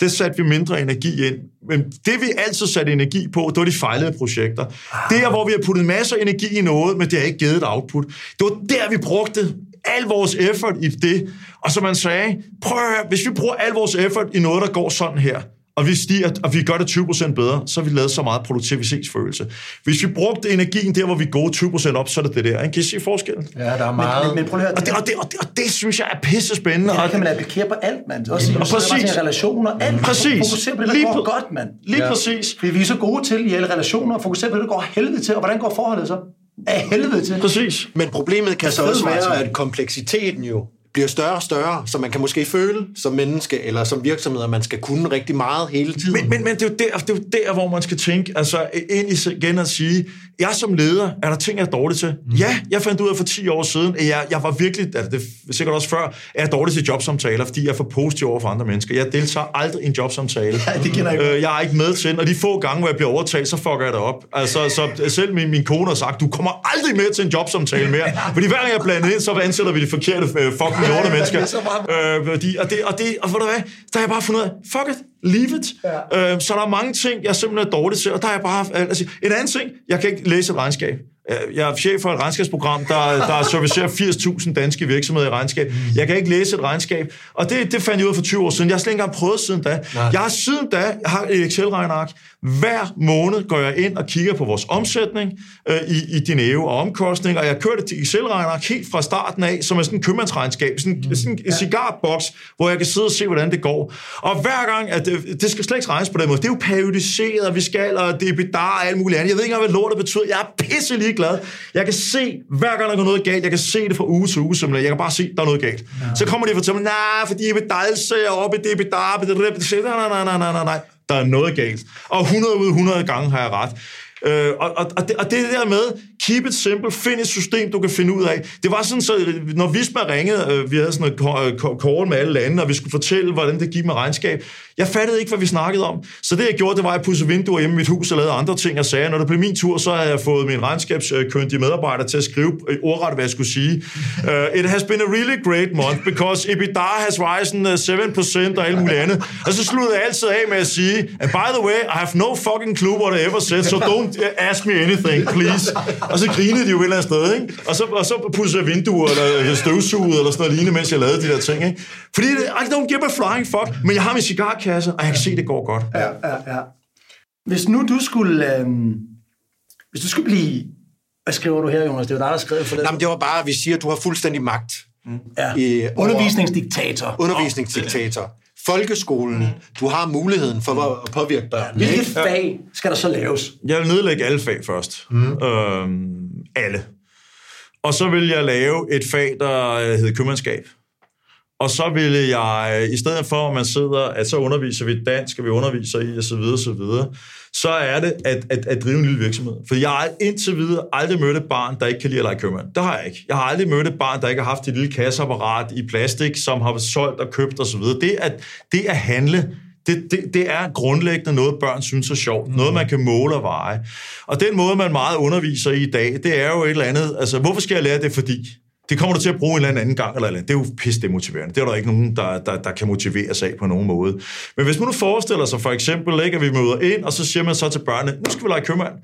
det satte vi mindre energi ind. Men det, vi altid satte energi på, det var de fejlede projekter. Der, hvor vi har puttet masser af energi i noget, men det har ikke givet et output. Det var der, vi brugte al vores effort i det. Og som man sagde, prøv at høre, hvis vi bruger al vores effort i noget, der går sådan her, og vi, stiger, og vi gør det 20% bedre, så har vi lavet så meget produktivitetsfølelse. Hvis vi brugte energien der, hvor vi går 20% op, så er det det der. Ikke? Kan I se forskellen? Ja, der er meget. Men, men, men prøv at høre. Og det, og, det, og, det, og det synes jeg er pisse spændende. Ja, det kan man applikere på alt, mand. Også og præcis. relationer, alt. Præcis. Fokuser på det, der Lige går godt, mand. Lige ja. præcis. Fordi vi er så gode til i alle relationer at fokusere på det, der går helvede til. Og hvordan går forholdet så? Af helvede til. Præcis. Men problemet kan så også være, at kompleksiteten jo bliver større og større, så man kan måske føle som menneske eller som virksomhed, at man skal kunne rigtig meget hele tiden. Men, men, men det, er jo der, det er jo der, hvor man skal tænke, altså ind i igen at sige, jeg som leder, er der ting, jeg er dårlig til? Mm. Ja, jeg fandt ud af for 10 år siden, at jeg, jeg var virkelig, altså det er sikkert også før, at jeg er dårlig til jobsamtaler, fordi jeg er for positiv over for andre mennesker. Jeg deltager aldrig i en jobsamtale. Ja, det jeg, øh, jeg er ikke med til, og de få gange, hvor jeg bliver overtalt, så fucker jeg det op. Altså, så selv min, min kone har sagt, du kommer aldrig med til en jobsamtale mere. Fordi hver gang jeg blander ind, så ansætter vi de forkerte uh, fucking lorte mennesker. Øh, de, og det, og det, og ved du hvad, der har jeg bare fundet ud af, fuck it, leave it. Ja. Øh, så der er mange ting, jeg simpelthen er dårlig til, og der er jeg bare... Altså, en anden ting, jeg kan ikke læse et regnskab. Øh, jeg er chef for et regnskabsprogram, der, der servicerer 80.000 danske virksomheder i regnskab. Jeg kan ikke læse et regnskab. Og det, det fandt jeg ud af for 20 år siden. Jeg har slet ikke engang prøvet siden da. Nej. Jeg har siden da jeg har et Excel-regneark. Hver måned går jeg ind og kigger på vores omsætning øh, i, i Dineo og omkostninger, og jeg kører det til Excel-regneark helt fra starten af, som er sådan en købmandsregnskab, sådan, mm. sådan en ja. cigarboks, hvor jeg kan sidde og se, hvordan det går. Og hver gang, at det, det skal slet ikke regnes på den måde. Det er jo periodiseret, og vi skal, og det er bedar og alt muligt andet. Jeg ved ikke engang, hvad lortet betyder. Jeg er pisse ligeglad. Jeg kan se, hver gang der går noget galt, jeg kan se det fra uge til uge, simpelthen. Jeg kan bare se, der er noget galt. Ja. Så kommer de og fortæller mig, nej, fordi jeg vil dejse op i det, bedar, det, nej, nej, nej, nej, nej, nej der er noget galt. Og 100 ud af 100 gange har jeg ret. Øh, og, og, og, det, og det der med, keep it simple, find et system, du kan finde ud af. Det var sådan, så når Visma ringede, øh, vi havde sådan et call med alle lande, og vi skulle fortælle, hvordan det gik med regnskab. Jeg fattede ikke, hvad vi snakkede om. Så det, jeg gjorde, det var, at jeg pudsede vinduer hjemme i mit hus og lavede andre ting og sagde, når det blev min tur, så havde jeg fået min regnskabskyndige medarbejder til at skrive øh, ordret, hvad jeg skulle sige. Uh, it has been a really great month, because EBITDA has risen øh, 7% og alt muligt andet. Og så sluttede jeg altid af med at sige, and by the way, I have no fucking clue what I ever said, so don't uh, ask me anything, please. Og så grinede de jo et eller andet sted, ikke? Og så, og så pudsede jeg vinduer, eller støvsugede eller sådan noget lignende, mens jeg lavede de der ting, ikke? Fordi I don't give a flying fuck, men jeg har min cigarkasse, og jeg kan se, det går godt. Ja, ja, ja. Hvis nu du skulle... Øh, hvis du skulle blive... Hvad skriver du her, Jonas? Det var dig, der skrev for det. Jamen, det var bare, at vi siger, at du har fuldstændig magt. Mm. Ja. Undervisningsdiktator. Undervisningsdiktator. Folkeskolen, du har muligheden for at påvirke børn. Hvilke fag skal der så laves? Jeg vil nedlægge alle fag først. Mm. Øhm, alle. Og så vil jeg lave et fag, der hedder købmandskab. Og så ville jeg, øh, i stedet for at man sidder, at så underviser vi dansk, og vi underviser i, og så videre, så videre, så er det at, at, at drive en lille virksomhed. For jeg har indtil videre aldrig mødt et barn, der ikke kan lide at lege købmand. Det har jeg ikke. Jeg har aldrig mødt et barn, der ikke har haft et lille kasseapparat i plastik, som har solgt og købt osv. Det at, det at handle, det, det, det er grundlæggende noget, børn synes er sjovt. Mm. Noget, man kan måle og veje. Og den måde, man meget underviser i i dag, det er jo et eller andet... Altså, hvorfor skal jeg lære det? Fordi det kommer du til at bruge en eller anden gang, eller, eller Det er jo pisse demotiverende. Det er der ikke nogen, der, der, der kan motivere sig af på nogen måde. Men hvis man nu forestiller sig for eksempel, ikke, at vi møder ind, og så siger man så til børnene, nu skal vi lege købmand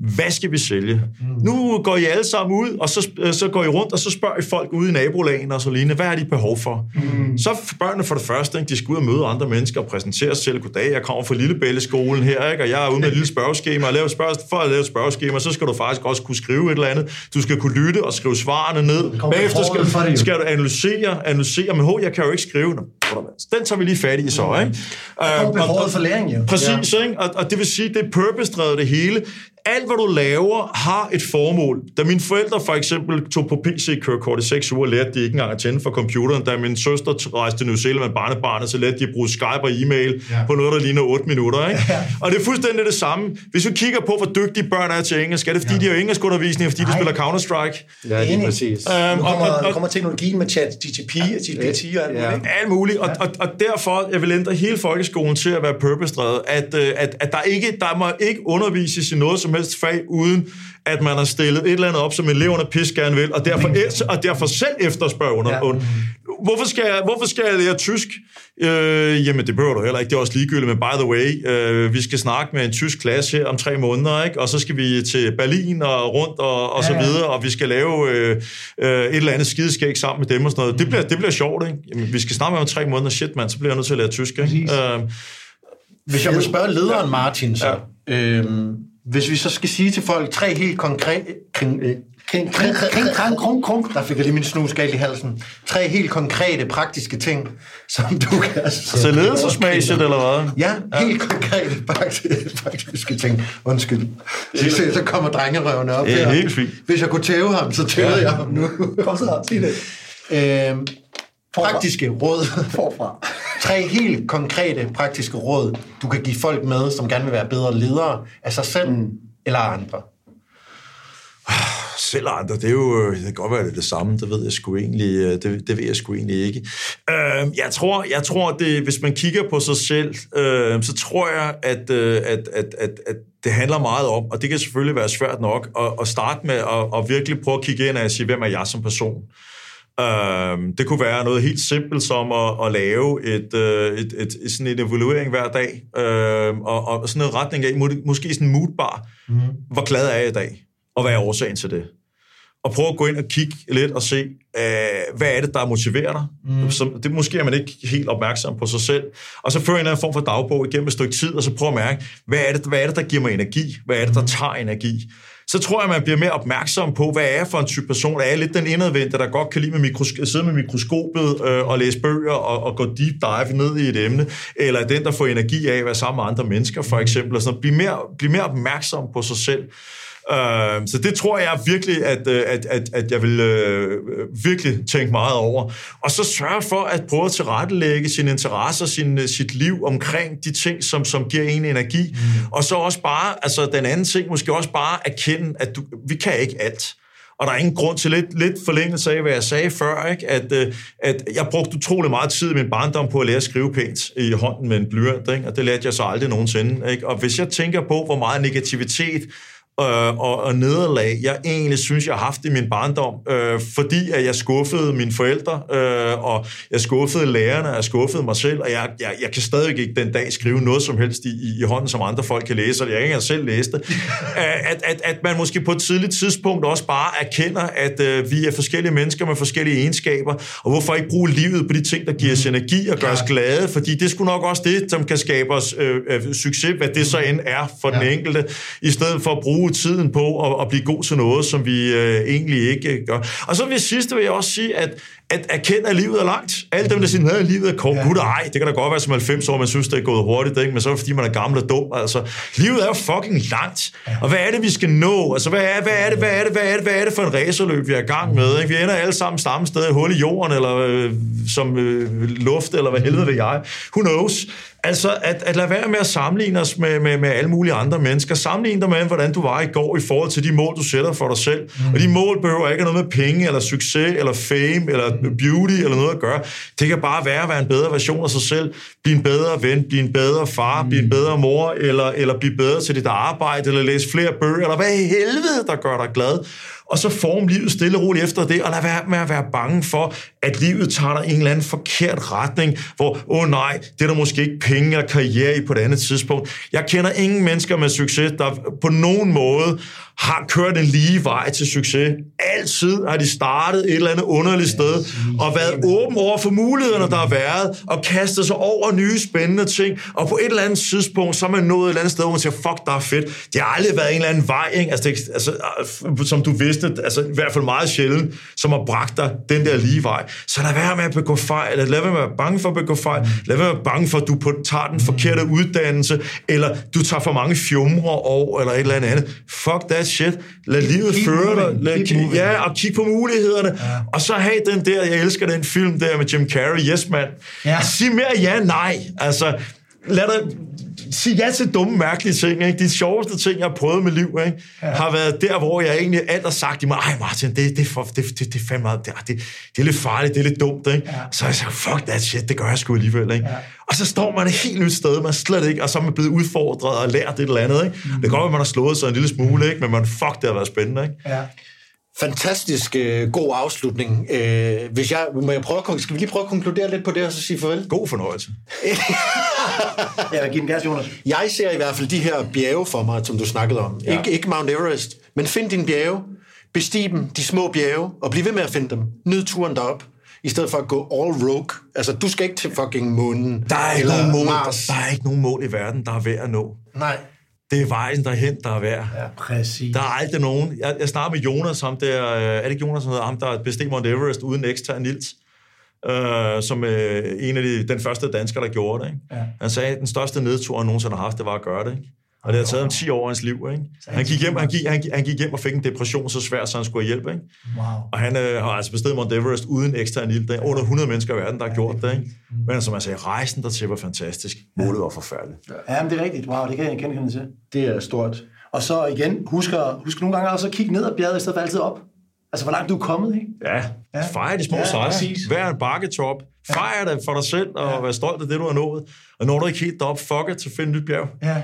hvad skal vi sælge? Mm. Nu går I alle sammen ud, og så, øh, så går I rundt, og så spørger I folk ude i nabolagen og så lignende, hvad har de behov for? Mm. Så børnene for det første, ikke, de skal ud og møde andre mennesker og præsentere sig selv. Goddag, jeg kommer fra Lillebælleskolen her, ikke, og jeg er ude med et lille spørgeskema, og lave spørg, for at lave et spørgeskema, så skal du faktisk også kunne skrive et eller andet. Du skal kunne lytte og skrive svarene ned. Bagefter skal, skal du analysere, analysere, men hov, jeg kan jo ikke skrive. Den tager vi lige fat i så, mm. ikke? Der kommer behovet for læring, jo. Præcis, ja. ikke? Og, og det vil sige, det er purpose-drevet det hele alt, hvad du laver, har et formål. Da mine forældre for eksempel tog på PC-kørekort i seks uger, lærte de ikke engang at tænde for computeren. Da min søster rejste til New Zealand med barnebarnet, så lærte de at bruge Skype og e-mail ja. på noget, der ligner 8 minutter. Ikke? Ja. Og det er fuldstændig det samme. Hvis du kigger på, hvor dygtige børn er til engelsk, er det fordi, ja. de har engelsk-undervisning, fordi Nej. de spiller Counter-Strike? Ja, er præcis. Um, nu kommer, og, og, kommer teknologien med chat, GTP og GPT og alt ja. muligt. Alt muligt. Og, og, og, derfor, jeg vil ændre hele folkeskolen til at være purpose-drevet, at, øh, at, at der, ikke, der må ikke undervises i noget som helst fag, uden at man har stillet et eller andet op, som eleverne pis gerne vil, og derfor, og derfor selv efterspørger under. Ja. Hvorfor, skal jeg, hvorfor skal jeg lære tysk? Øh, jamen, det behøver du heller ikke. Det er også ligegyldigt, men by the way, øh, vi skal snakke med en tysk klasse her om tre måneder, ikke? og så skal vi til Berlin og rundt og, og ja, ja. så videre, og vi skal lave øh, øh, et eller andet skideskæg sammen med dem og sådan noget. Mm. Det, bliver, det bliver sjovt, ikke? Jamen, vi skal snakke med om tre måneder. Shit, mand, så bliver jeg nødt til at lære tysk, ikke? Øh, Hvis jeg må spørge lederen Martin, så, ja. øhm, hvis vi så skal sige til folk tre helt konkrete... Der fik jeg lige min snus galt i halsen. Tre helt konkrete, praktiske ting, som du kan... Så ledelsesmæssigt, eller hvad? Ja, helt konkrete, praktiske, praktiske ting. Undskyld. Så, så kommer drengerøvene op Ja, her. helt fint. Hvis jeg kunne tæve ham, så tævede jeg ham nu. Kom så, sig det. Øhm, praktiske råd. Forfra. Tre helt konkrete praktiske råd, du kan give folk med, som gerne vil være bedre ledere af sig selv mm. eller andre. selv andre, det er jo, det kan godt være, det er det samme, det ved jeg sgu egentlig, øh, det, det ved jeg sgu egentlig ikke. Øh, jeg tror, jeg tror det, hvis man kigger på sig selv, øh, så tror jeg, at, øh, at, at, at, at det handler meget om, og det kan selvfølgelig være svært nok, at, at starte med at, at virkelig prøve at kigge ind og sige, hvem er jeg som person? Øh, det kunne være noget helt simpelt som at, at lave et, øh, et, et, et, sådan en evaluering hver dag, øh, og, og sådan en retning af, må- måske sådan mutbar, mm. hvor glad er jeg i dag, og hvad er årsagen til det? og prøve at gå ind og kigge lidt og se, øh, hvad er det, der motiverer dig? Mm. Så det måske er man ikke helt opmærksom på sig selv. Og så føre en eller anden form for dagbog igennem et stykke tid, og så prøve at mærke, hvad er det, hvad er det der giver mig energi? Hvad er det, der tager energi? Så tror jeg, man bliver mere opmærksom på, hvad er jeg for en type person? Er jeg lidt den indadvendte, der godt kan lide med mikros- sidde med mikroskopet øh, og læse bøger og, og gå deep dive ned i et emne? Eller er den, der får energi af at være sammen med andre mennesker, for eksempel? Og sådan noget. Bliv, mere, bliv mere opmærksom på sig selv. Uh, så det tror jeg virkelig, at, øh, at, at, at jeg vil uh, virkelig tænke meget over. Og så sørge for at prøve at tilrettelægge sine interesser, sin, sit liv omkring de ting, som, som giver en energi. Mm. Og så også bare, altså den anden ting, måske også bare erkende, at du, vi kan ikke alt. Og der er ingen grund til lidt, lidt forlængelse af, hvad jeg sagde før, ikke? At, øh, at jeg brugte utrolig meget tid i min barndom på at lære at skrive pænt i hånden med en blyant, ikke? og det lærte jeg så aldrig nogensinde. Ikke? Og hvis jeg tænker på, hvor meget negativitet øh, og, og nederlag, jeg egentlig synes, jeg har haft i min barndom, øh, fordi at jeg skuffede mine forældre, øh, og jeg skuffede lærerne, og jeg skuffede mig selv, og jeg, jeg, jeg kan stadig ikke den dag skrive noget som helst i, i, i hånden, som andre folk kan læse, og jeg ikke engang selv læste at, at, at man måske på et tidligt tidspunkt også bare erkender, at øh, vi er forskellige mennesker med forskellige egenskaber, og hvorfor ikke bruge livet på de ting, der giver os energi og gør os glade, fordi det skulle nok også det, som kan skabe os øh, øh, succes, hvad det så end er for ja. den enkelte, i stedet for at bruge tiden på at, at blive god til noget, som vi øh, egentlig ikke øh, gør. Og så vil sidste vil jeg også sige, at at erkende, at livet er langt. Alle dem, der siger, at livet er kort. Ja. Gud, ej, det kan da godt være som 90 år, man synes, det er gået hurtigt, ikke? men så er det, fordi man er gammel og dum. Altså, livet er jo fucking langt. Ja. Og hvad er det, vi skal nå? Altså, hvad er, hvad er det, hvad er det, hvad er det, hvad er det for en racerløb, vi er i gang med? Ikke? Vi ender alle sammen samme sted, hul i jorden, eller øh, som øh, luft, eller hvad helvede ved jeg. Who knows? Altså, at, at lade være med at sammenligne os med, med, med alle mulige andre mennesker. Sammenligne dig med, hvordan du var i går i forhold til de mål, du sætter for dig selv. Mm. Og de mål behøver ikke noget med penge, eller succes, eller fame, eller beauty, eller noget at gøre. Det kan bare være at være en bedre version af sig selv. Blive en bedre ven, blive en bedre far, mm. blive en bedre mor, eller, eller blive bedre til dit arbejde, eller læse flere bøger, eller hvad i helvede, der gør dig glad og så form livet stille og roligt efter det, og lad være med at være bange for, at livet tager dig en eller anden forkert retning, hvor, åh oh nej, det er der måske ikke penge eller karriere i på et andet tidspunkt. Jeg kender ingen mennesker med succes, der på nogen måde har kørt en lige vej til succes. Altid har de startet et eller andet underligt sted, og været åben over for mulighederne, der har været, og kastet sig over nye spændende ting, og på et eller andet tidspunkt, så er man nået et eller andet sted, hvor man siger, fuck, der er fedt. Det har aldrig været en eller anden vej, ikke? Altså, det, altså, som du vidste, altså i hvert fald meget sjældent, som har bragt dig den der lige vej. Så lad være med at begå fejl, eller lad være med at være bange for at begå fejl, lad være med at være bange for, at du på, tager den forkerte uddannelse, eller du tager for mange fjumre år, eller et eller andet. Fuck that shit. Lad livet Keep føre dig. Lad, Keep ja, og kig på mulighederne. Ja. Og så have den der, jeg elsker den film der med Jim Carrey, Yes Man. Ja. Sig mere ja, nej. Altså, lad dig sige ja til dumme, mærkelige ting. Ikke? De sjoveste ting, jeg har prøvet med liv, ikke? Ja. har været der, hvor jeg egentlig alt har sagt i mig, ej Martin, det, det, for, det, det, det, er fandme, det, det, det er lidt farligt, det er lidt dumt. Ikke? Ja. Så jeg sagt, fuck that shit, det gør jeg sgu alligevel. Ikke? Ja. Og så står man et helt nyt sted, man slet ikke, og så er man blevet udfordret og lært et eller andet. Ikke? Mm. Det kan godt at man har slået sig en lille smule, ikke? men man, fuck, det har været spændende. Ikke? Ja. Fantastisk øh, god afslutning. Øh, hvis jeg, må jeg prøve, at- skal vi lige prøve at konkludere lidt på det, og så sige farvel? God fornøjelse. Jeg vil give den gas, Jonas. Jeg ser i hvert fald de her bjerge for mig, som du snakkede om. Ja. Ikke, ikke Mount Everest, men find dine bjerge, bestig dem, de små bjerge, og bliv ved med at finde dem. Nyd turen derop. i stedet for at gå all rogue. Altså, du skal ikke til fucking månen. Der er, ikke eller nogen mål, Mars. der, der er ikke nogen mål i verden, der er værd at nå. Nej. Det er vejen derhen, der er værd. Ja, præcis. Der er aldrig nogen... Jeg, jeg snakker med Jonas, ham der... øh, Er det ikke Jonas, som hedder ham, der besteg Mount Everest uden ekstern ilt? Øh, som øh, en af de, den første dansker, der gjorde det. Ikke? Ja. Han sagde, at den største nedtur, han nogensinde har haft, det var at gøre det. Ikke? Og det har taget ham 10 år af hans liv. Ikke? Han, gik hjem, han, gik, han, gik, han gik hjem og fik en depression så svær, så han skulle have hjælp. Ikke? Wow. Og han øh, har altså besteget Mount Everest uden ekstern ild. Der er under 100 mennesker i verden, der har gjort det. Ikke? Men som jeg sagde, rejsen dertil var fantastisk. Målet var forfærdeligt. Ja, men det er rigtigt. Wow, det kan jeg genkende til. Det er stort. Og så igen, husk, at, husk nogle gange også at kigge ned ad bjerget, i stedet for altid op. Altså, hvor langt du er kommet, ikke? Ja, ja. fejre de små Ja, ja, sejre. præcis. Vær en bakketop. Fejre det for dig selv, og ja. vær stolt af det, du har nået. Og når du ikke helt derop, fuck it, så find et nyt bjerg. Ja.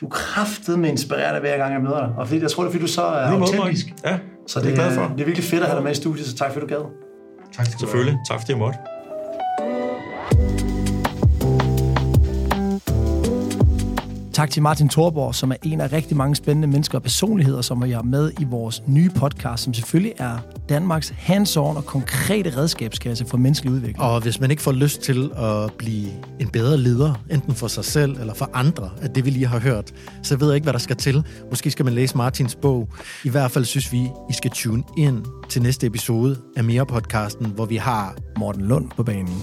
Du er kraftet med inspirerende hver gang, jeg møder dig. Og fordi, jeg tror, det er, fordi du så er autentisk. Ja, Så det er det, jeg glad er, for. det er virkelig fedt at have dig med i studiet, så tak fordi du gad. Tak skal Selvfølgelig. Tak fordi jeg måtte. Tak til Martin Thorborg, som er en af rigtig mange spændende mennesker og personligheder, som er med i vores nye podcast, som selvfølgelig er Danmarks hands-on og konkrete redskabskasse for menneskelig udvikling. Og hvis man ikke får lyst til at blive en bedre leder, enten for sig selv eller for andre, at det vi lige har hørt, så ved jeg ikke, hvad der skal til. Måske skal man læse Martins bog. I hvert fald synes vi, I skal tune ind til næste episode af Mere-podcasten, hvor vi har Morten Lund på banen.